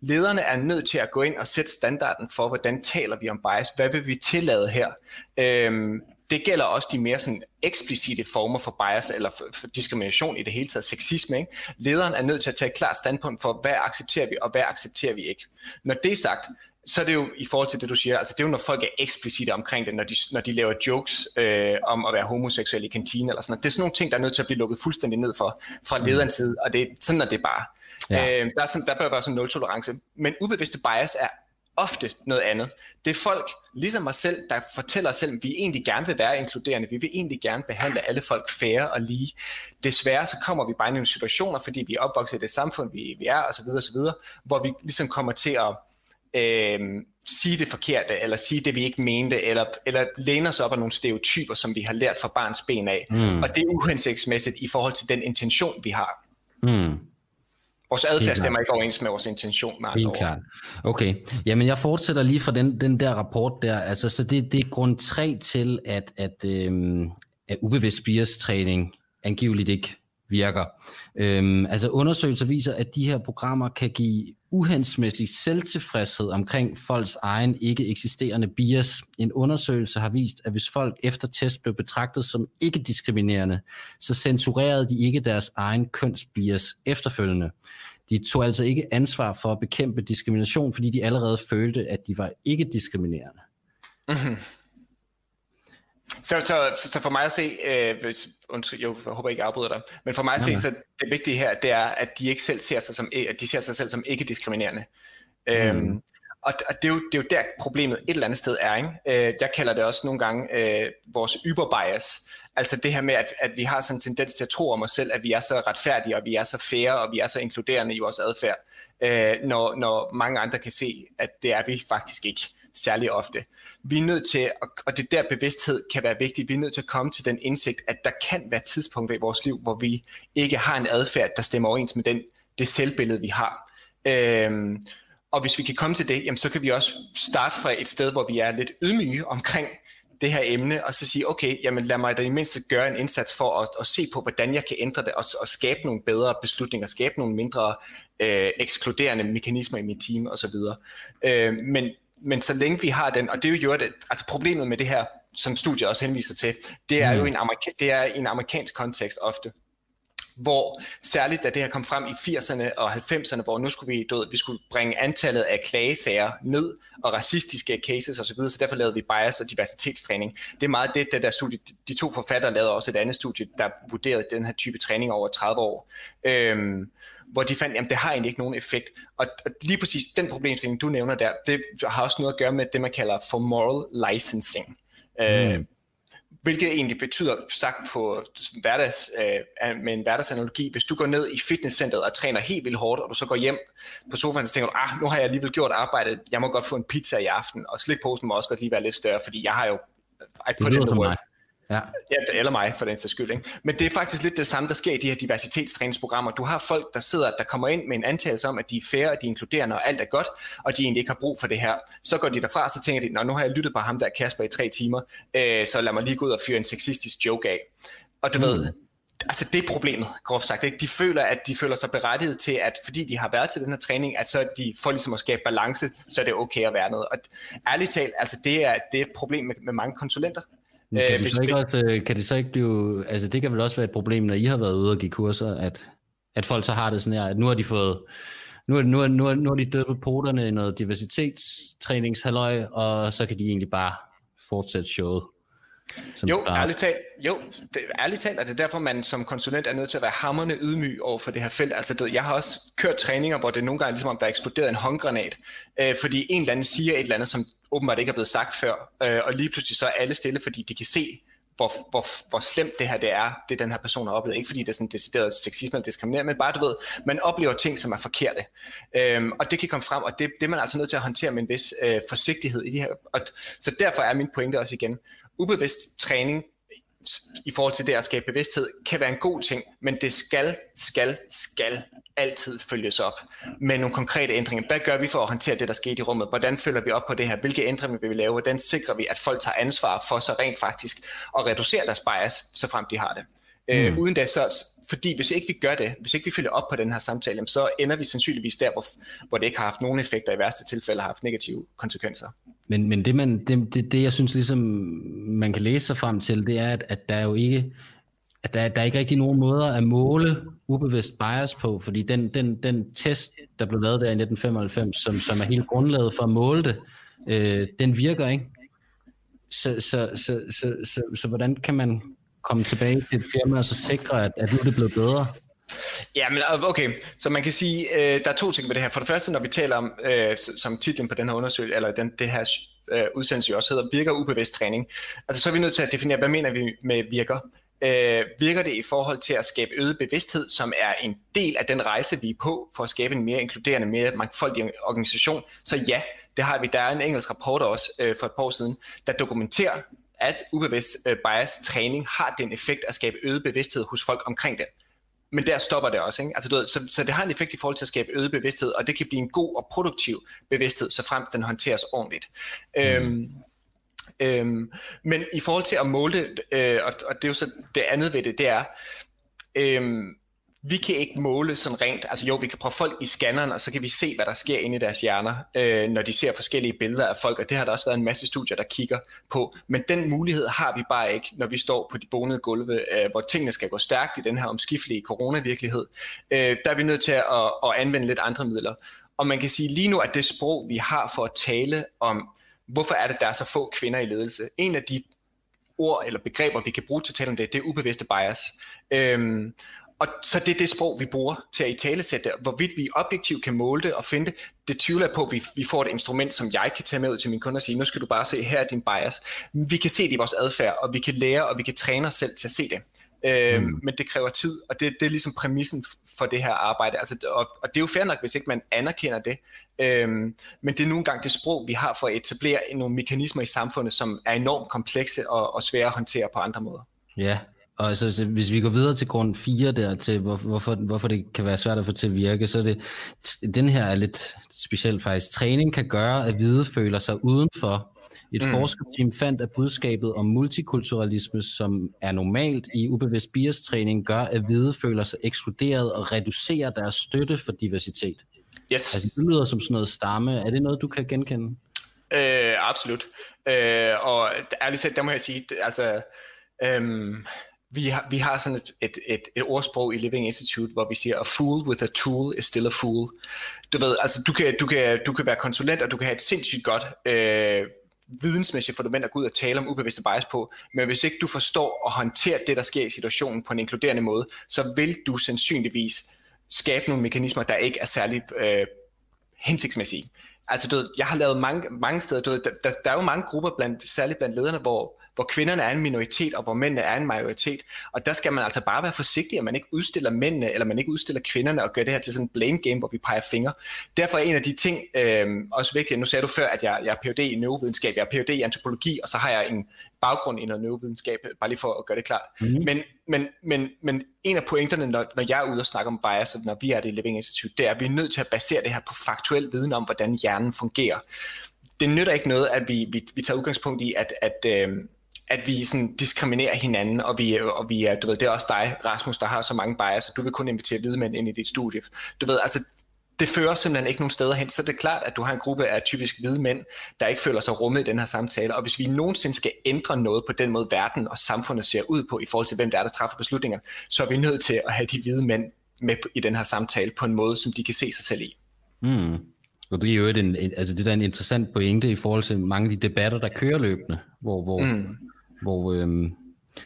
Lederne er nødt til at gå ind og sætte standarden for, hvordan taler vi om bias, hvad vil vi tillade her. Øhm, det gælder også de mere sådan eksplicite former for bias eller for, for diskrimination i det hele taget, sexisme. Ikke? Lederen er nødt til at tage et klart standpunkt for, hvad accepterer vi, og hvad accepterer vi ikke. Når det er sagt, så er det jo i forhold til det, du siger, altså det er jo, når folk er eksplicite omkring det, når de, når de laver jokes øh, om at være homoseksuel i kantinen eller sådan noget. Det er sådan nogle ting, der er nødt til at blive lukket fuldstændig ned for, fra mm. lederens side, og det, sådan er det bare. Ja. Øh, der, er sådan, der bør være sådan en nul-tolerance. Men ubevidste bias er ofte noget andet. Det er folk, ligesom mig selv, der fortæller os selv, at vi egentlig gerne vil være inkluderende. Vi vil egentlig gerne behandle alle folk fair og lige. Desværre så kommer vi bare i nogle situationer, fordi vi er opvokset i det samfund, vi, vi er, osv., osv., hvor vi ligesom kommer til at øh, sige det forkerte, eller sige det, vi ikke mente, eller, eller læne os op af nogle stereotyper, som vi har lært fra barns ben af. Mm. Og det er uhensigtsmæssigt i forhold til den intention, vi har. Mm. Vores adfærd stemmer ikke overens med vores intention med Helt klart. Okay, jamen jeg fortsætter lige fra den, den der rapport der. Altså, så det, det er grund 3 til, at, at, øhm, at ubevidst bias-træning angiveligt ikke virker. Øhm, altså undersøgelser viser, at de her programmer kan give uhensmæssig selvtilfredshed omkring folks egen ikke eksisterende bias. En undersøgelse har vist, at hvis folk efter test blev betragtet som ikke diskriminerende, så censurerede de ikke deres egen kønsbias efterfølgende. de tog altså ikke ansvar for at bekæmpe diskrimination, fordi de allerede følte, at de var ikke diskriminerende. Mm-hmm. Så, så, så for mig at se, øh, hvis, undskyld, jeg håber ikke, jeg afbryder dig, men for mig at se, så det vigtige her, det er, at de ikke selv ser sig som, at de ser sig selv som ikke diskriminerende. Mm. Øhm, og, og det, er jo, det er jo der problemet et eller andet sted er. Ikke? Øh, jeg kalder det også nogle gange øh, vores yberbias. Altså det her med, at, at vi har sådan en tendens til at tro om os selv, at vi er så retfærdige, og vi er så færre, og vi er så inkluderende i vores adfærd, øh, når, når mange andre kan se, at det er vi faktisk ikke særlig ofte. Vi er nødt til, og det der bevidsthed kan være vigtigt, vi er nødt til at komme til den indsigt, at der kan være tidspunkter i vores liv, hvor vi ikke har en adfærd, der stemmer overens med den, det selvbillede, vi har. Øhm, og hvis vi kan komme til det, jamen, så kan vi også starte fra et sted, hvor vi er lidt ydmyge omkring det her emne, og så sige, okay, jamen lad mig da i mindste gøre en indsats for at, at se på, hvordan jeg kan ændre det, og, og skabe nogle bedre beslutninger, skabe nogle mindre øh, ekskluderende mekanismer i mit team osv. Øh, men, men så længe vi har den, og det er jo det, altså problemet med det her, som studiet også henviser til, det er mm. jo en, amerika- det er en amerikansk kontekst ofte hvor særligt da det her kom frem i 80'erne og 90'erne, hvor nu skulle vi, du vi skulle bringe antallet af klagesager ned, og racistiske cases osv., så, videre, så derfor lavede vi bias og diversitetstræning. Det er meget det, det der studie, de to forfattere lavede også et andet studie, der vurderede den her type træning over 30 år. Øhm, hvor de fandt, at det har egentlig ikke nogen effekt. Og, og lige præcis den problemstilling, du nævner der, det har også noget at gøre med det, man kalder for moral licensing. Mm. Øh, hvilket egentlig betyder, sagt på hverdags, øh, med en hverdagsanalogi, hvis du går ned i fitnesscenteret og træner helt vildt hårdt, og du så går hjem på sofaen, så tænker du, ah, nu har jeg alligevel gjort arbejdet, jeg må godt få en pizza i aften, og slikposen må også godt lige være lidt større, fordi jeg har jo I put det lyder in the work. Ja. ja, eller mig for den sags skyld. Ikke? Men det er faktisk lidt det samme, der sker i de her diversitetstræningsprogrammer. Du har folk, der sidder, der kommer ind med en antagelse om, at de er færre, de er inkluderende, og alt er godt, og de egentlig ikke har brug for det her. Så går de derfra, og så tænker de, Nå, nu har jeg lyttet på ham der Kasper i tre timer, øh, så lad mig lige gå ud og fyre en sexistisk joke af. Og du mm. ved, altså det er problemet, groft sagt. Ikke? De føler, at de føler sig berettiget til, at fordi de har været til den her træning, at så de får ligesom at skabe balance, så er det okay at være noget. Og ærligt talt, altså det er, det er et problem med, med mange konsulenter. Men kan, øh, det så ikke også, øh, kan det så ikke blive, altså det kan vel også være et problem, når I har været ude og give kurser, at, at folk så har det sådan her, at nu har de fået, nu er, nu er, nu er, nu er de dødt på poterne i noget diversitetstræningshalløj, og så kan de egentlig bare fortsætte showet. Jo, ærligt talt, jo, det, ærligt talt er det derfor, man som konsulent er nødt til at være hammerne ydmyg over for det her felt. Altså, du, jeg har også kørt træninger, hvor det nogle gange er ligesom om, der er eksploderet en håndgranat, øh, fordi en eller anden siger et eller andet, som åbenbart ikke er blevet sagt før, øh, og lige pludselig så er alle stille, fordi de kan se, hvor, hvor, hvor slemt det her det er, det den her person har oplevet. Ikke fordi det er sådan decideret sexisme eller diskriminering, men bare du ved, man oplever ting, som er forkerte. Øhm, og det kan komme frem, og det, det er man altså nødt til at håndtere med en vis øh, forsigtighed i de her. Og, så derfor er min pointe også igen, ubevidst træning i forhold til det at skabe bevidsthed, kan være en god ting, men det skal, skal, skal altid følges op med nogle konkrete ændringer. Hvad gør vi for at håndtere det, der skete i rummet? Hvordan følger vi op på det her? Hvilke ændringer vil vi lave? Hvordan sikrer vi, at folk tager ansvar for så rent faktisk at reducere deres bias, så frem de har det? Øh, mm. Øh, uden det, så, fordi hvis ikke vi gør det, hvis ikke vi følger op på den her samtale, så ender vi sandsynligvis der, hvor, hvor det ikke har haft nogen effekter, i værste tilfælde har haft negative konsekvenser. Men, men det, man, det, det, det, jeg synes ligesom, man kan læse sig frem til, det er, at, at der er jo ikke, at der, der er ikke rigtig nogen måder at måle ubevidst bias på, fordi den, den, den test, der blev lavet der i 1995, som, som er helt grundlaget for at måle det, øh, den virker ikke. Så, så, så, så, så, så hvordan kan man komme tilbage til et firma og så sikre, at, at nu er det blevet bedre? Ja, men okay, så man kan sige, øh, der er to ting med det her. For det første, når vi taler om, øh, som titlen på den her undersøgelse, eller den, det her øh, udsendelse jo også hedder, virker ubevidst træning. Altså så er vi nødt til at definere, hvad mener vi med virker? Øh, virker det i forhold til at skabe øget bevidsthed, som er en del af den rejse, vi er på, for at skabe en mere inkluderende, mere mangfoldig organisation? Så ja, det har vi. Der er en engelsk rapport også øh, for et par år siden, der dokumenterer, at ubevidst øh, bias træning har den effekt at skabe øget bevidsthed hos folk omkring det. Men der stopper det også. Ikke? Altså, du ved, så, så det har en effekt i forhold til at skabe øget bevidsthed, og det kan blive en god og produktiv bevidsthed, så frem den håndteres ordentligt. Øhm, mm. Øhm, øhm, men i forhold til at måle det, øh, og, og det er jo så det andet ved det, det er, øhm, vi kan ikke måle sådan rent, altså jo, vi kan prøve folk i scanneren, og så kan vi se, hvad der sker inde i deres hjerner, øh, når de ser forskellige billeder af folk, og det har der også været en masse studier, der kigger på. Men den mulighed har vi bare ikke, når vi står på de bonede gulve, øh, hvor tingene skal gå stærkt i den her omskiftelige coronavirkelighed. Øh, der er vi nødt til at, at, at anvende lidt andre midler. Og man kan sige lige nu, at det sprog, vi har for at tale om, hvorfor er det, der er så få kvinder i ledelse, en af de ord eller begreber, vi kan bruge til at tale om det, det er ubevidste bias. Øhm, og så det er det sprog, vi bruger til at i tale sætte Hvorvidt vi objektivt kan måle det og finde det, det tvivler jeg på, at vi, vi får et instrument, som jeg kan tage med ud til mine kunder og sige, nu skal du bare se, her er din bias. Vi kan se det i vores adfærd, og vi kan lære, og vi kan træne os selv til at se det. Øh, mm. Men det kræver tid, og det, det er ligesom præmissen for det her arbejde. Altså, og, og det er jo fair nok, hvis ikke man anerkender det. Øh, men det er nogle gange det sprog, vi har for at etablere nogle mekanismer i samfundet, som er enormt komplekse og, og svære at håndtere på andre måder. Ja, og altså, hvis vi går videre til grund 4 der, til hvor, hvorfor, hvorfor det kan være svært at få til at virke, så er det, den her er lidt specielt faktisk. Træning kan gøre, at hvide føler sig udenfor. Et mm. forskerteam fandt, at budskabet om multikulturalisme, som er normalt i ubevidst bias-træning, gør, at hvide føler sig ekskluderet og reducerer deres støtte for diversitet. Yes. Altså, det lyder som sådan noget stamme. Er det noget, du kan genkende? Øh, absolut. Øh, og ærligt talt, der må jeg sige, altså, øhm, vi har, vi har sådan et, et, et, et ordsprog i Living Institute, hvor vi siger, a fool with a tool is still a fool. Du ved, altså du kan, du kan, du kan være konsulent, og du kan have et sindssygt godt øh, vidensmæssigt fundament at gå ud og tale om ubevidste bias på, men hvis ikke du forstår og håndterer det, der sker i situationen på en inkluderende måde, så vil du sandsynligvis skabe nogle mekanismer, der ikke er særlig øh, hensigtsmæssige. Altså, du ved, jeg har lavet mange, mange steder, du ved, der, der, der er jo mange grupper, blandt, særligt blandt lederne, hvor hvor kvinderne er en minoritet, og hvor mændene er en majoritet. Og der skal man altså bare være forsigtig, at man ikke udstiller mændene, eller man ikke udstiller kvinderne, og gør det her til sådan en blame game, hvor vi peger fingre. Derfor er en af de ting øh, også vigtigt, nu sagde du før, at jeg, jeg er Ph.D. i neurovidenskab, jeg er Ph.D. i antropologi, og så har jeg en baggrund i noget neurovidenskab, bare lige for at gøre det klart. Mm-hmm. Men, men, men, men en af pointerne, når, når jeg er ude og snakke om bias, og når vi er det i Living Institute, det er, at vi er nødt til at basere det her på faktuel viden om, hvordan hjernen fungerer. Det nytter ikke noget, at vi, vi, vi tager udgangspunkt i, at, at øh, at vi sådan diskriminerer hinanden, og vi, og vi er, du ved, det er også dig, Rasmus, der har så mange bias, og du vil kun invitere hvide mænd ind i dit studie. Du ved, altså, det fører simpelthen ikke nogen steder hen, så det er klart, at du har en gruppe af typisk hvide mænd, der ikke føler sig rummet i den her samtale, og hvis vi nogensinde skal ændre noget på den måde, verden og samfundet ser ud på, i forhold til hvem der er, der træffer beslutninger, så er vi nødt til at have de hvide mænd med i den her samtale på en måde, som de kan se sig selv i. Mm. Og det er jo et, en, altså det er en interessant pointe i forhold til mange af de debatter, der kører løbende, hvor, hvor mm hvor øhm,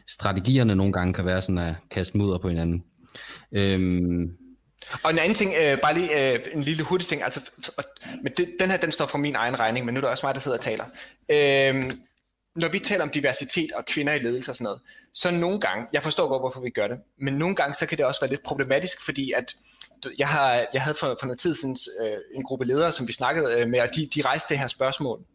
strategierne nogle gange kan være sådan at kaste mudder på hinanden. Øhm, og en anden ting, øh, bare lige øh, en lille hurtig ting, altså, men det, den her, den står for min egen regning, men nu er det også mig, der sidder og taler. Øh, når vi taler om diversitet og kvinder i ledelse og sådan noget, så nogle gange, jeg forstår godt, hvorfor vi gør det, men nogle gange, så kan det også være lidt problematisk, fordi at jeg, har, jeg havde for, for noget tid siden øh, en gruppe ledere, som vi snakkede øh, med, og de, de rejste det her spørgsmål Øh,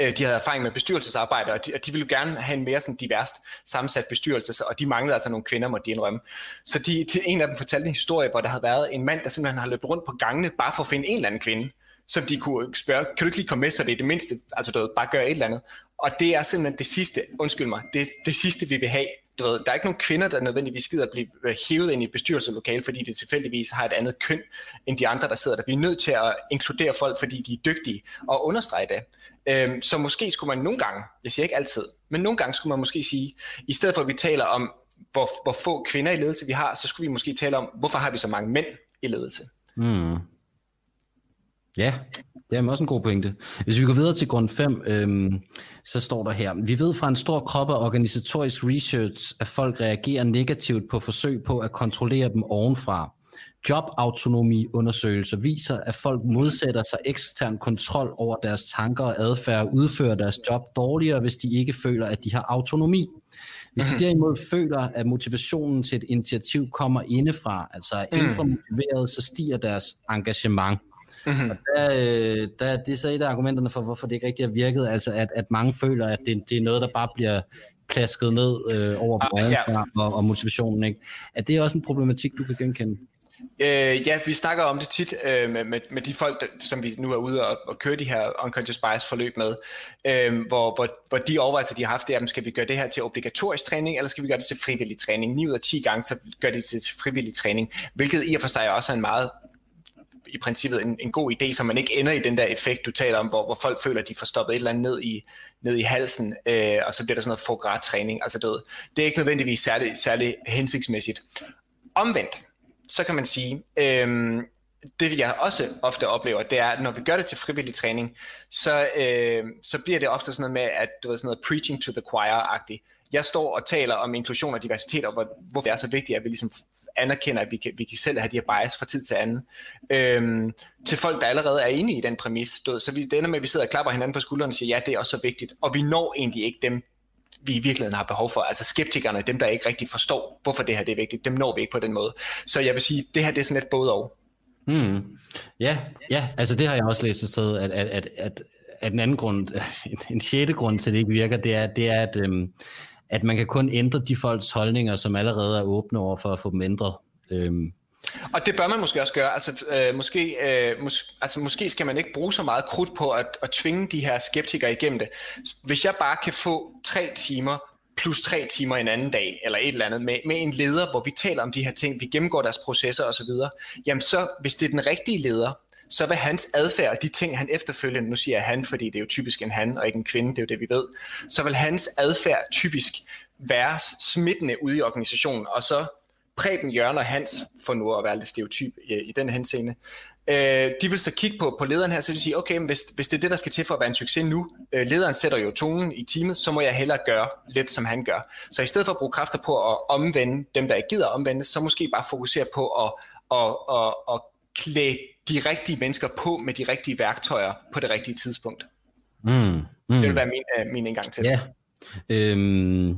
Øh, de havde erfaring med bestyrelsesarbejde, og de, og de ville gerne have en mere sådan diverst sammensat bestyrelse, og de manglede altså nogle kvinder, måtte de indrømme. Så de, de, en af dem fortalte en historie, hvor der havde været en mand, der simpelthen har løbet rundt på gangene, bare for at finde en eller anden kvinde, som de kunne spørge, kan du ikke lige komme med, så det er det mindste, altså du ved, bare gøre et eller andet. Og det er simpelthen det sidste, undskyld mig, det, det sidste vi vil have. Du ved, der er ikke nogen kvinder, der nødvendigvis gider at blive øh, hævet ind i bestyrelseslokale, fordi de tilfældigvis har et andet køn end de andre, der sidder der. Vi er nødt til at inkludere folk, fordi de er dygtige, og understrege det. Øhm, så måske skulle man nogle gange, jeg siger ikke altid, men nogle gange skulle man måske sige, i stedet for at vi taler om, hvor, hvor få kvinder i ledelse vi har, så skulle vi måske tale om, hvorfor har vi så mange mænd i ledelse? Mm. Ja, det er også en god pointe. Hvis vi går videre til grund 5, øhm, så står der her, vi ved fra en stor krop af organisatorisk research, at folk reagerer negativt på forsøg på at kontrollere dem ovenfra. Jobautonomi-undersøgelser viser, at folk modsætter sig ekstern kontrol over deres tanker og adfærd og udfører deres job dårligere, hvis de ikke føler, at de har autonomi. Hvis de mhm. derimod føler, at motivationen til et initiativ kommer indefra, altså er indre mhm. motiveret, så stiger deres engagement. Mm-hmm. Og der, øh, der, det er så et af argumenterne for, hvorfor det ikke rigtig har virket, altså at, at mange føler, at det, det er noget, der bare bliver klasket ned øh, over ah, ja. og, og motivationen. Ikke? Er det også en problematik, du kan genkende? Øh, ja, vi snakker om det tit øh, med, med, med de folk, der, som vi nu er ude og, og køre de her unconscious bias forløb med, øh, hvor, hvor, hvor de overvejelser, de har haft, det er, skal vi gøre det her til obligatorisk træning, eller skal vi gøre det til frivillig træning? 9 ud af 10 gange, så gør de det til frivillig træning, hvilket i og for sig også er en meget i princippet en, en god idé, så man ikke ender i den der effekt, du taler om, hvor, hvor folk føler, at de får stoppet et eller andet ned i, ned i halsen, øh, og så bliver der sådan noget foie træning. Altså det, det er ikke nødvendigvis særlig, særlig hensigtsmæssigt. Omvendt, så kan man sige, øh, det jeg også ofte oplever, det er, at når vi gør det til frivillig træning, så, øh, så bliver det ofte sådan noget med, at du ved, sådan noget preaching to the choir-agtigt. Jeg står og taler om inklusion og diversitet, og hvor, hvorfor det er så vigtigt, at vi ligesom anerkender, at vi kan, vi kan selv have de her bias fra tid til anden, øhm, til folk, der allerede er enige i den præmis. Du, så vi, det ender med, at vi sidder og klapper hinanden på skulderen og siger, ja, det er også så vigtigt, og vi når egentlig ikke dem, vi i virkeligheden har behov for. Altså skeptikerne, dem der ikke rigtig forstår, hvorfor det her det er vigtigt, dem når vi ikke på den måde. Så jeg vil sige, det her det er sådan et både og. Mm. Ja, ja, altså det har jeg også læst et sted, at, at, at, at, at en anden grund, en sjette grund til, at det ikke virker, det er, det er at, øhm, at man kan kun ændre de folks holdninger, som allerede er åbne over for at få dem ændret. Øhm. Og det bør man måske også gøre. Altså, øh, måske, øh, mås- altså, måske skal man ikke bruge så meget krudt på at, at tvinge de her skeptikere igennem det. Hvis jeg bare kan få tre timer plus tre timer en anden dag, eller et eller andet, med, med en leder, hvor vi taler om de her ting, vi gennemgår deres processer osv., jamen så, hvis det er den rigtige leder, så vil hans adfærd, de ting han efterfølgende, nu siger jeg han, fordi det er jo typisk en han og ikke en kvinde, det er jo det vi ved, så vil hans adfærd typisk være smittende ude i organisationen, og så Preben, Jørgen og Hans, for nu at være lidt stereotyp i, i den henseende, øh, de vil så kigge på, på lederen her, så de sige, okay, men hvis, hvis det er det, der skal til for at være en succes nu, øh, lederen sætter jo tonen i teamet, så må jeg hellere gøre lidt, som han gør. Så i stedet for at bruge kræfter på at omvende dem, der ikke gider omvende, så måske bare fokusere på at, at, at, at klæde de rigtige mennesker på med de rigtige værktøjer på det rigtige tidspunkt. Mm, mm. Det vil være min, uh, min indgang til det. Øhm,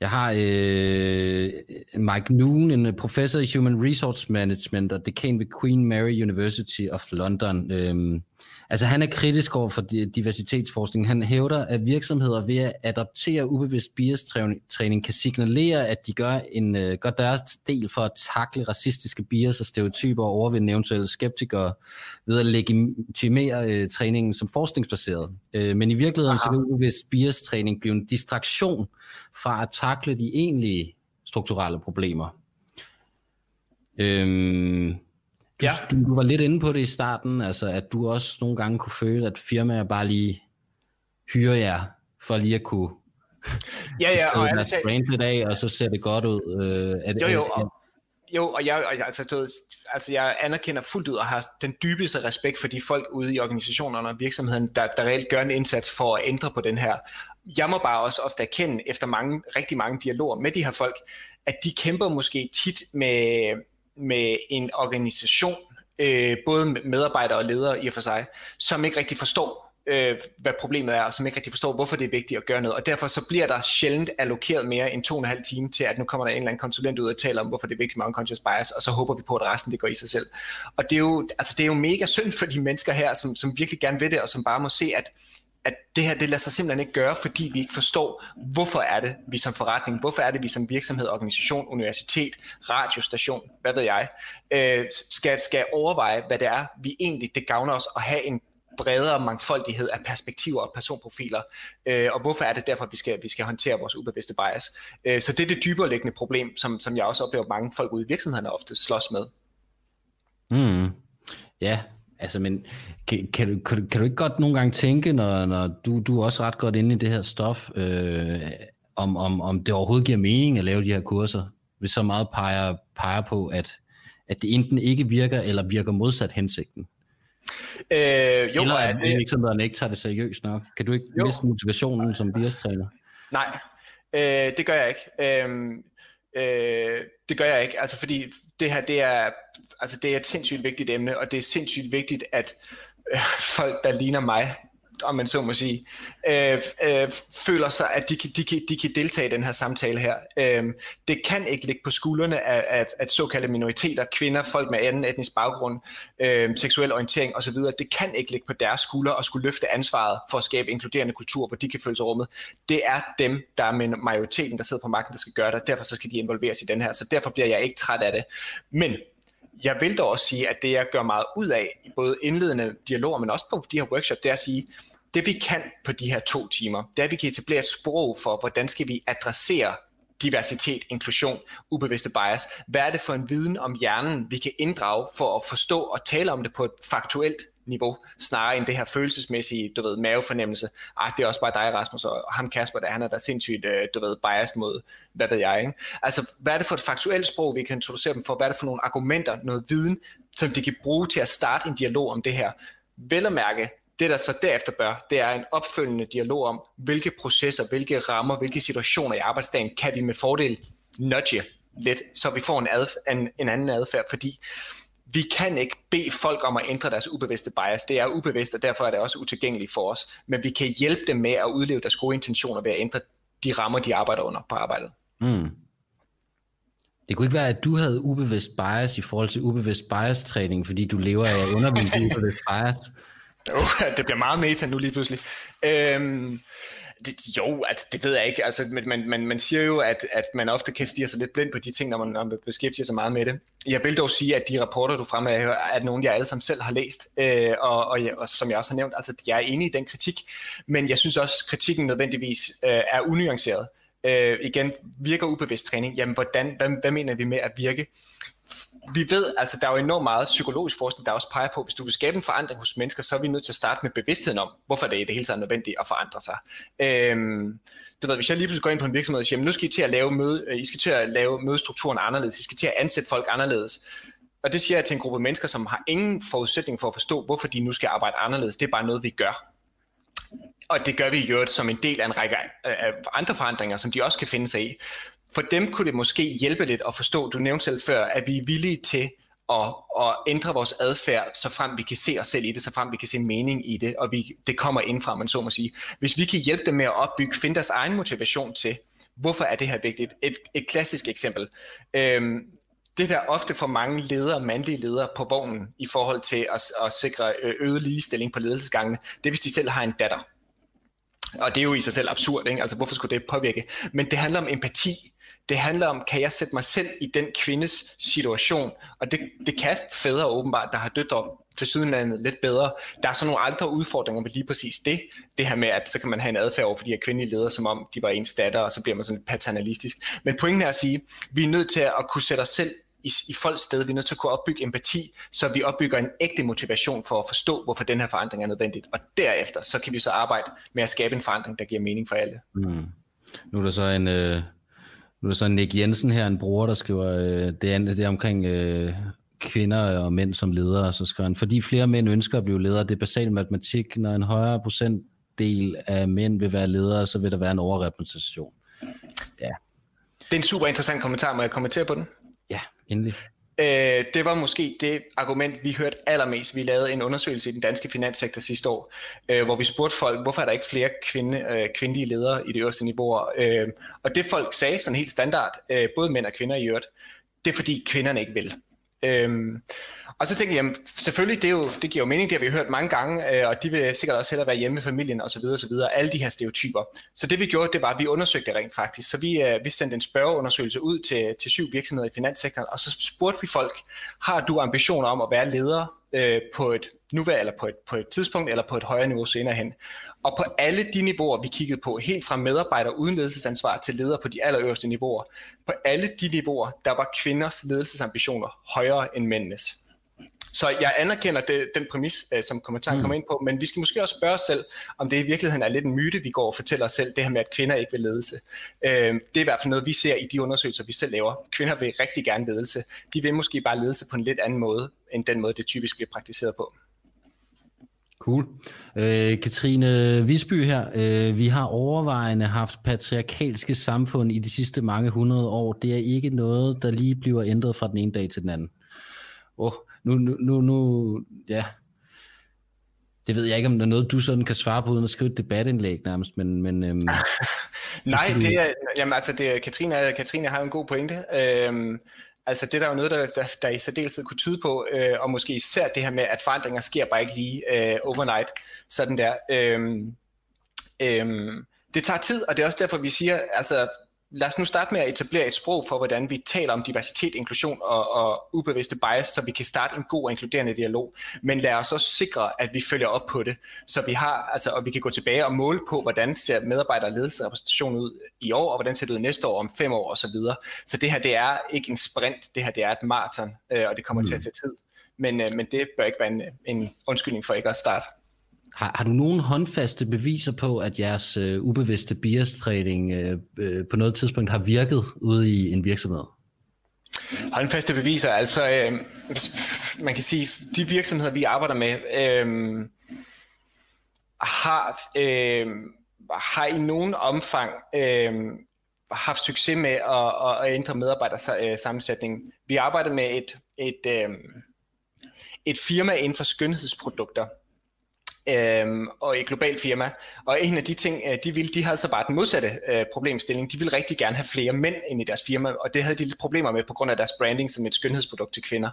jeg har øh, Mike Noon, en øh, professor i Human Resource Management og dekan ved Queen Mary University of London. Øhm, Altså han er kritisk over for diversitetsforskning. Han hævder, at virksomheder ved at adoptere ubevidst bias-træning kan signalere, at de gør, en, uh, gør deres del for at takle racistiske bias og stereotyper og overvinde eventuelle skeptikere ved at legitimere uh, træningen som forskningsbaseret. Uh, men i virkeligheden Aha. så kan ubevidst bias-træning blive en distraktion fra at takle de egentlige strukturelle problemer. Øhm, du, ja. du, du var lidt inde på det i starten, altså at du også nogle gange kunne føle, at firmaer bare lige hyrer jer, for lige at kunne ja, ja, og deres brand lidt af, og så ser det godt ud. Øh, det, jo, jo, og, jo, og jeg, og jeg, altså, altså, jeg anerkender fuldt ud og har den dybeste respekt for de folk ude i organisationerne og virksomheden, der, der reelt gør en indsats for at ændre på den her. Jeg må bare også ofte erkende, efter mange, rigtig mange dialoger med de her folk, at de kæmper måske tit med, med en organisation, øh, både medarbejdere og ledere i og for sig, som ikke rigtig forstår, øh, hvad problemet er, og som ikke rigtig forstår, hvorfor det er vigtigt at gøre noget. Og derfor så bliver der sjældent allokeret mere end to og en halv time til, at nu kommer der en eller anden konsulent ud og taler om, hvorfor det er vigtigt med unconscious bias, og så håber vi på, at resten det går i sig selv. Og det er jo, altså, det er jo mega synd for de mennesker her, som, som virkelig gerne vil det, og som bare må se, at at det her, det lader sig simpelthen ikke gøre, fordi vi ikke forstår, hvorfor er det, vi som forretning, hvorfor er det, vi som virksomhed, organisation, universitet, radiostation, hvad ved jeg, øh, skal, skal overveje, hvad det er, vi egentlig, det gavner os at have en bredere mangfoldighed af perspektiver og personprofiler, øh, og hvorfor er det derfor, vi skal, vi skal håndtere vores ubevidste bias. Øh, så det er det dybere liggende problem, som, som jeg også oplever mange folk ude i virksomhederne ofte slås med. Mm. Ja, Altså, men kan, kan, du, kan, kan du ikke godt nogle gange tænke, når, når du, du er også ret godt inde i det her stof, øh, om, om, om det overhovedet giver mening at lave de her kurser, hvis så meget peger, peger på, at, at det enten ikke virker, eller virker modsat hensigten? Øh, jo, eller at det... virksomhederne ikke tager det seriøst nok. Kan du ikke jo. miste motivationen som bias-træner? Nej, øh, det gør jeg ikke. Øh, øh, det gør jeg ikke, altså fordi det her, det er altså det er et sindssygt vigtigt emne, og det er sindssygt vigtigt, at øh, folk, der ligner mig, om man så må sige, øh, øh, føler sig, at de kan, de, kan, de kan deltage i den her samtale her. Øh, det kan ikke ligge på skuldrene af, af, af såkaldte minoriteter, kvinder, folk med anden etnisk baggrund, øh, seksuel orientering osv. Det kan ikke ligge på deres skuldre og skulle løfte ansvaret for at skabe inkluderende kultur, hvor de kan føle sig rummet. Det er dem, der er med majoriteten, der sidder på magten, der skal gøre det, derfor så skal de involveres i den her. Så derfor bliver jeg ikke træt af det. Men jeg vil dog også sige, at det jeg gør meget ud af, i både indledende dialoger, men også på de her workshops, det er at sige, det vi kan på de her to timer, det er, at vi kan etablere et sprog for, hvordan skal vi adressere diversitet, inklusion, ubevidste bias. Hvad er det for en viden om hjernen, vi kan inddrage for at forstå og tale om det på et faktuelt niveau, snarere end det her følelsesmæssige, du ved, mavefornemmelse. Ah, det er også bare dig, Rasmus, og ham Kasper, der han er der sindssygt, øh, du ved, biased mod, hvad ved jeg, ikke? Altså, hvad er det for et faktuelt sprog, vi kan introducere dem for? Hvad er det for nogle argumenter, noget viden, som de kan bruge til at starte en dialog om det her? Vel at mærke, det, der så derefter bør, det er en opfølgende dialog om, hvilke processer, hvilke rammer, hvilke situationer i arbejdsdagen kan vi med fordel nudge lidt, så vi får en, adf- en, en anden adfærd, fordi vi kan ikke bede folk om at ændre deres ubevidste bias. Det er ubevidst, og derfor er det også utilgængeligt for os. Men vi kan hjælpe dem med at udleve deres gode intentioner ved at ændre de rammer, de arbejder under på arbejdet. Mm. Det kunne ikke være, at du havde ubevidst bias i forhold til ubevidst bias-træning, fordi du lever af undervise ubevidst bias. Oh, det bliver meget meta nu lige pludselig. Øhm, det, jo, altså, det ved jeg ikke. Altså, man, man, man siger jo, at, at man ofte kan stige sig lidt blind på de ting, når man, når man beskæftiger sig meget med det. Jeg vil dog sige, at de rapporter, du fremhæver, er nogle, jeg alle sammen selv har læst, øh, og, og, og som jeg også har nævnt, altså, jeg er enig i den kritik, men jeg synes også, at kritikken nødvendigvis øh, er unuanceret. Øh, igen, virker ubevidst træning. Jamen, hvordan, hvad, hvad mener vi med at virke? Vi ved, altså der er jo enormt meget psykologisk forskning, der også peger på, at hvis du vil skabe en forandring hos mennesker, så er vi nødt til at starte med bevidstheden om, hvorfor det er det hele taget nødvendigt at forandre sig. Øhm, du ved, hvis jeg lige pludselig går ind på en virksomhed og siger, nu skal I til at lave møde, øh, I skal til at lave mødestrukturen anderledes, I skal til at ansætte folk anderledes. Og det siger jeg til en gruppe mennesker, som har ingen forudsætning for at forstå, hvorfor de nu skal arbejde anderledes. Det er bare noget, vi gør. Og det gør vi jo som en del af en række øh, af andre forandringer, som de også kan finde sig i for dem kunne det måske hjælpe lidt at forstå, du nævnte selv før, at vi er villige til at, at ændre vores adfærd, så frem vi kan se os selv i det, så frem vi kan se mening i det, og vi, det kommer indfra, man så må sige. Hvis vi kan hjælpe dem med at opbygge, finde deres egen motivation til, hvorfor er det her vigtigt? Et, et klassisk eksempel. Øhm, det der ofte for mange ledere, mandlige ledere på vognen i forhold til at, at sikre øh, øget ligestilling på ledelsesgangene, det er hvis de selv har en datter. Og det er jo i sig selv absurd, ikke? altså hvorfor skulle det påvirke? Men det handler om empati, det handler om, kan jeg sætte mig selv i den kvindes situation? Og det, det kan fædre åbenbart, der har døtre til sydenlandet lidt bedre. Der er så nogle andre udfordringer med lige præcis det. Det her med, at så kan man have en adfærd over for de her kvindelige ledere, som om de var ens datter, og så bliver man sådan lidt paternalistisk. Men pointen er at sige, at vi er nødt til at kunne sætte os selv i, i folks sted. Vi er nødt til at kunne opbygge empati, så vi opbygger en ægte motivation for at forstå, hvorfor den her forandring er nødvendigt. Og derefter, så kan vi så arbejde med at skabe en forandring, der giver mening for alle. Mm. Nu er der så en, øh, nu er så Nick Jensen her, en bror, der skriver, øh, det, er, det er omkring øh, kvinder og mænd som ledere, så skriver han, fordi flere mænd ønsker at blive ledere, det er basalt matematik, når en højere procentdel af mænd vil være ledere, så vil der være en overrepræsentation. Ja. Det er en super interessant kommentar, må jeg kommentere på den? Ja, endelig. Øh, det var måske det argument, vi hørte allermest. Vi lavede en undersøgelse i den danske finanssektor sidste år, øh, hvor vi spurgte folk, hvorfor er der ikke flere kvinde, øh, kvindelige ledere i det øverste niveau? Øh, og det folk sagde, sådan helt standard, øh, både mænd og kvinder i øvrigt, det er fordi kvinderne ikke vil. Øhm, og så tænkte jeg, jamen, selvfølgelig, det, er jo, det giver jo mening, det har vi hørt mange gange, øh, og de vil sikkert også hellere være hjemme med familien osv. osv. Alle de her stereotyper. Så det vi gjorde, det var, at vi undersøgte det rent faktisk. Så vi, øh, vi sendte en spørgeundersøgelse ud til, til syv virksomheder i finanssektoren, og så spurgte vi folk, har du ambitioner om at være leder øh, på et nuværende, eller på et, på et tidspunkt, eller på et højere niveau senere hen. Og på alle de niveauer, vi kiggede på, helt fra medarbejder uden ledelsesansvar til leder på de allerøverste niveauer, på alle de niveauer, der var kvinders ledelsesambitioner højere end mændenes. Så jeg anerkender det, den præmis, øh, som kommentaren mm. kommer ind på, men vi skal måske også spørge os selv, om det i virkeligheden er lidt en myte, vi går og fortæller os selv, det her med, at kvinder ikke vil ledelse. Øh, det er i hvert fald noget, vi ser i de undersøgelser, vi selv laver. Kvinder vil rigtig gerne ledelse. De vil måske bare ledelse på en lidt anden måde, end den måde, det typisk bliver praktiseret på. Cool. Øh, Katrine Visby her. Øh, vi har overvejende haft patriarkalske samfund i de sidste mange hundrede år. Det er ikke noget, der lige bliver ændret fra den ene dag til den anden. Åh, oh, nu, nu, nu, nu, ja. Det ved jeg ikke, om der er noget, du sådan kan svare på, uden at skrive et debatindlæg nærmest, men... men øhm, Nej, det er, jamen altså, det, Katrine, Katrine har en god pointe. Øhm, Altså det der er jo noget, der, der, der i særdeleshed kunne tyde på, øh, og måske især det her med, at forandringer sker bare ikke lige øh, overnight, sådan der. Øhm, øhm, det tager tid, og det er også derfor, vi siger, altså lad os nu starte med at etablere et sprog for, hvordan vi taler om diversitet, inklusion og, og ubevidste bias, så vi kan starte en god og inkluderende dialog. Men lad os også sikre, at vi følger op på det, så vi har, altså, og vi kan gå tilbage og måle på, hvordan ser medarbejder og repræsentation ud i år, og hvordan ser det ud næste år, om fem år osv. Så, videre. så det her, det er ikke en sprint, det her, det er et maraton, øh, og det kommer mm. til at tage tid. Men, øh, men det bør ikke være en, en undskyldning for ikke at starte. Har, har du nogen håndfaste beviser på, at jeres øh, ubevidste bias trading øh, øh, på noget tidspunkt har virket ude i en virksomhed? Håndfaste beviser, altså øh, man kan sige, de virksomheder vi arbejder med, øh, har, øh, har i nogen omfang øh, haft succes med at, at ændre medarbejdersammensætningen. Vi arbejder med et, et, øh, et firma inden for skønhedsprodukter, øh, og et globalt firma. Og en af de ting, øh, de ville, de havde så bare den modsatte øh, problemstilling. De ville rigtig gerne have flere mænd ind i deres firma, og det havde de lidt problemer med på grund af deres branding som et skønhedsprodukt til kvinder,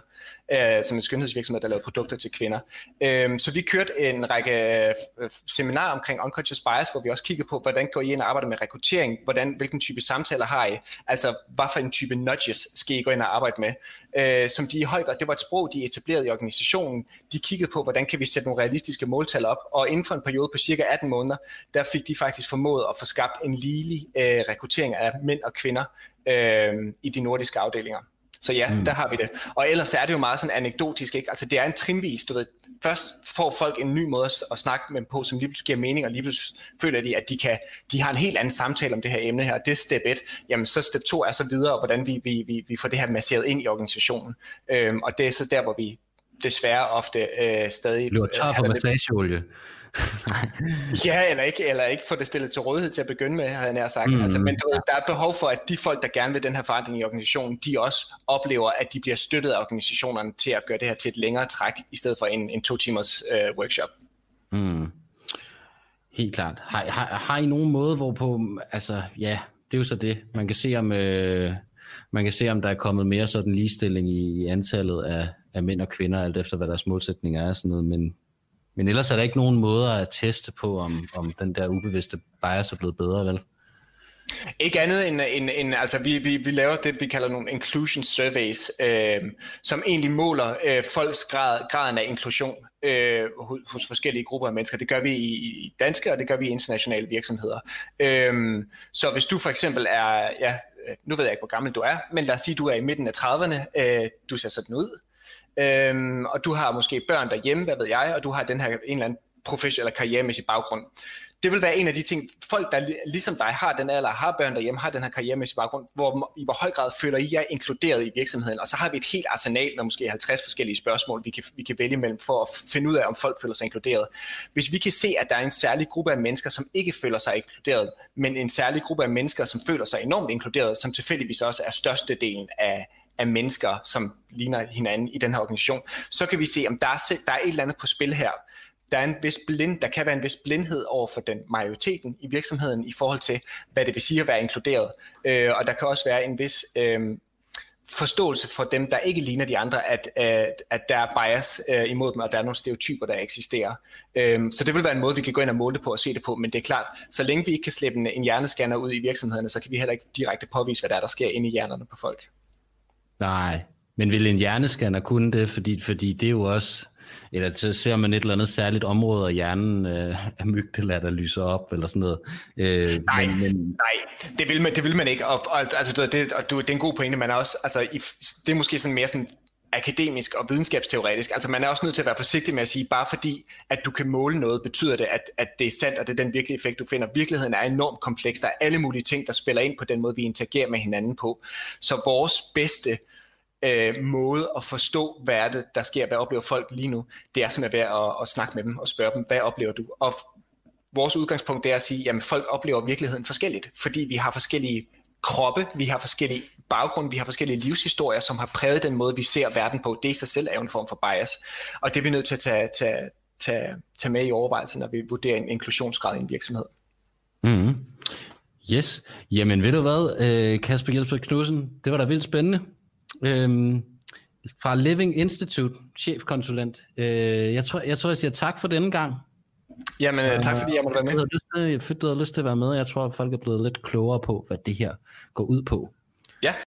øh, som en skønhedsvirksomhed, der lavede produkter til kvinder. Øh, så vi kørte en række øh, seminarer omkring unconscious bias, hvor vi også kiggede på, hvordan går I ind og arbejder med rekruttering, hvordan, hvilken type samtaler har I, altså hvad for en type nudges skal I gå ind og arbejde med, øh, som de i høj grad, det var et sprog, de etablerede i organisationen. De kiggede på, hvordan kan vi sætte nogle realistiske måltal op, og inden for en periode på cirka 18 måneder, der fik de faktisk formået at få skabt en ligelig øh, rekruttering af mænd og kvinder øh, i de nordiske afdelinger. Så ja, mm. der har vi det. Og ellers er det jo meget sådan anekdotisk, ikke? Altså det er en trinvis, du ved, først får folk en ny måde at snakke med dem på, som lige pludselig giver mening, og lige pludselig føler de, at de, kan, de har en helt anden samtale om det her emne her. Det er step 1. Jamen så step 2 er så videre, hvordan vi, vi, vi, vi får det her masseret ind i organisationen. Øhm, og det er så der, hvor vi desværre ofte øh, stadig... Bliver tør for massageolie. ja, eller ikke, eller ikke få det stillet til rådighed til at begynde med, havde jeg nær sagt. Mm. Altså, men der, der er behov for, at de folk, der gerne vil den her forandring i organisationen, de også oplever, at de bliver støttet af organisationerne til at gøre det her til et længere træk, i stedet for en, en to timers øh, workshop. Mm. Helt klart. Har, har, har I nogen måde, hvorpå, altså ja, det er jo så det, man kan se om, øh, man kan se, om der er kommet mere sådan ligestilling i, i antallet af, af mænd og kvinder, alt efter hvad deres målsætning er og sådan noget, men men ellers er der ikke nogen måder at teste på, om, om den der ubevidste bias er blevet bedre, vel? Ikke andet end, end, end altså vi, vi, vi laver det, vi kalder nogle inclusion surveys, øh, som egentlig måler øh, folks grad, graden af inklusion øh, hos, hos forskellige grupper af mennesker. Det gør vi i, i danske, og det gør vi i internationale virksomheder. Øh, så hvis du for eksempel er, ja, øh, nu ved jeg ikke, hvor gammel du er, men lad os sige, du er i midten af 30'erne, øh, du ser sådan ud, øhm, og du har måske børn derhjemme, hvad ved jeg, og du har den her en eller anden professionel eller karrieremæssig baggrund. Det vil være en af de ting, folk der ligesom dig har den alder, har børn derhjemme, har den her karrieremæssige baggrund, hvor i hvor høj grad føler I jer inkluderet i virksomheden, og så har vi et helt arsenal med måske 50 forskellige spørgsmål, vi kan, vi kan vælge mellem for at finde ud af, om folk føler sig inkluderet. Hvis vi kan se, at der er en særlig gruppe af mennesker, som ikke føler sig inkluderet, men en særlig gruppe af mennesker, som føler sig enormt inkluderet, som tilfældigvis også er størstedelen af, af mennesker, som ligner hinanden i den her organisation, så kan vi se, om der er, der er et eller andet på spil her. Der, er en vis blind, der kan være en vis blindhed over for den majoriteten i virksomheden i forhold til, hvad det vil sige at være inkluderet. Øh, og der kan også være en vis øh, forståelse for dem, der ikke ligner de andre, at, at, at der er bias øh, imod dem, og der er nogle stereotyper, der eksisterer. Øh, så det vil være en måde, vi kan gå ind og måle det på og se det på, men det er klart, så længe vi ikke kan slippe en, en hjernescanner ud i virksomhederne, så kan vi heller ikke direkte påvise, hvad der er, der sker inde i hjernerne på folk. Nej, men vil en hjernescanner kunne det? Fordi, fordi det er jo også, eller så ser man et eller andet særligt område af hjernen øh, af mygdala, der lyser op, eller sådan noget. Øh, nej, men, men... nej, det vil man, det vil man ikke. Og, og, altså, det, og, det er en god pointe, man er også, altså, i, det er måske sådan mere sådan akademisk og videnskabsteoretisk. Altså man er også nødt til at være forsigtig med at sige, bare fordi, at du kan måle noget, betyder det, at, at det er sandt, og det er den virkelige effekt, du finder. Virkeligheden er enormt kompleks. Der er alle mulige ting, der spiller ind på den måde, vi interagerer med hinanden på. Så vores bedste øh, måde at forstå, hvad er det, der sker, hvad oplever folk lige nu, det er simpelthen ved at, at snakke med dem og spørge dem, hvad oplever du? Og vores udgangspunkt er at sige, at folk oplever virkeligheden forskelligt, fordi vi har forskellige kroppe, vi har forskellige baggrunde, vi har forskellige livshistorier, som har præget den måde, vi ser verden på. Det i sig selv er jo en form for bias. Og det er vi nødt til at tage, tage, tage, tage med i overvejelsen, når vi vurderer en inklusionsgrad i en virksomhed. Mm. Yes. Jamen ved du hvad, øh, Kasper Gjeldsberg Knudsen, det var da vildt spændende. Øhm, fra Living Institute, chefkonsulent. Øh, jeg, tror, jeg tror, jeg siger tak for denne gang. Jamen, uh, tak fordi jeg måtte være med. Jeg til, du har lyst til at være med. Jeg tror, at folk er blevet lidt klogere på, hvad det her går ud på. Ja,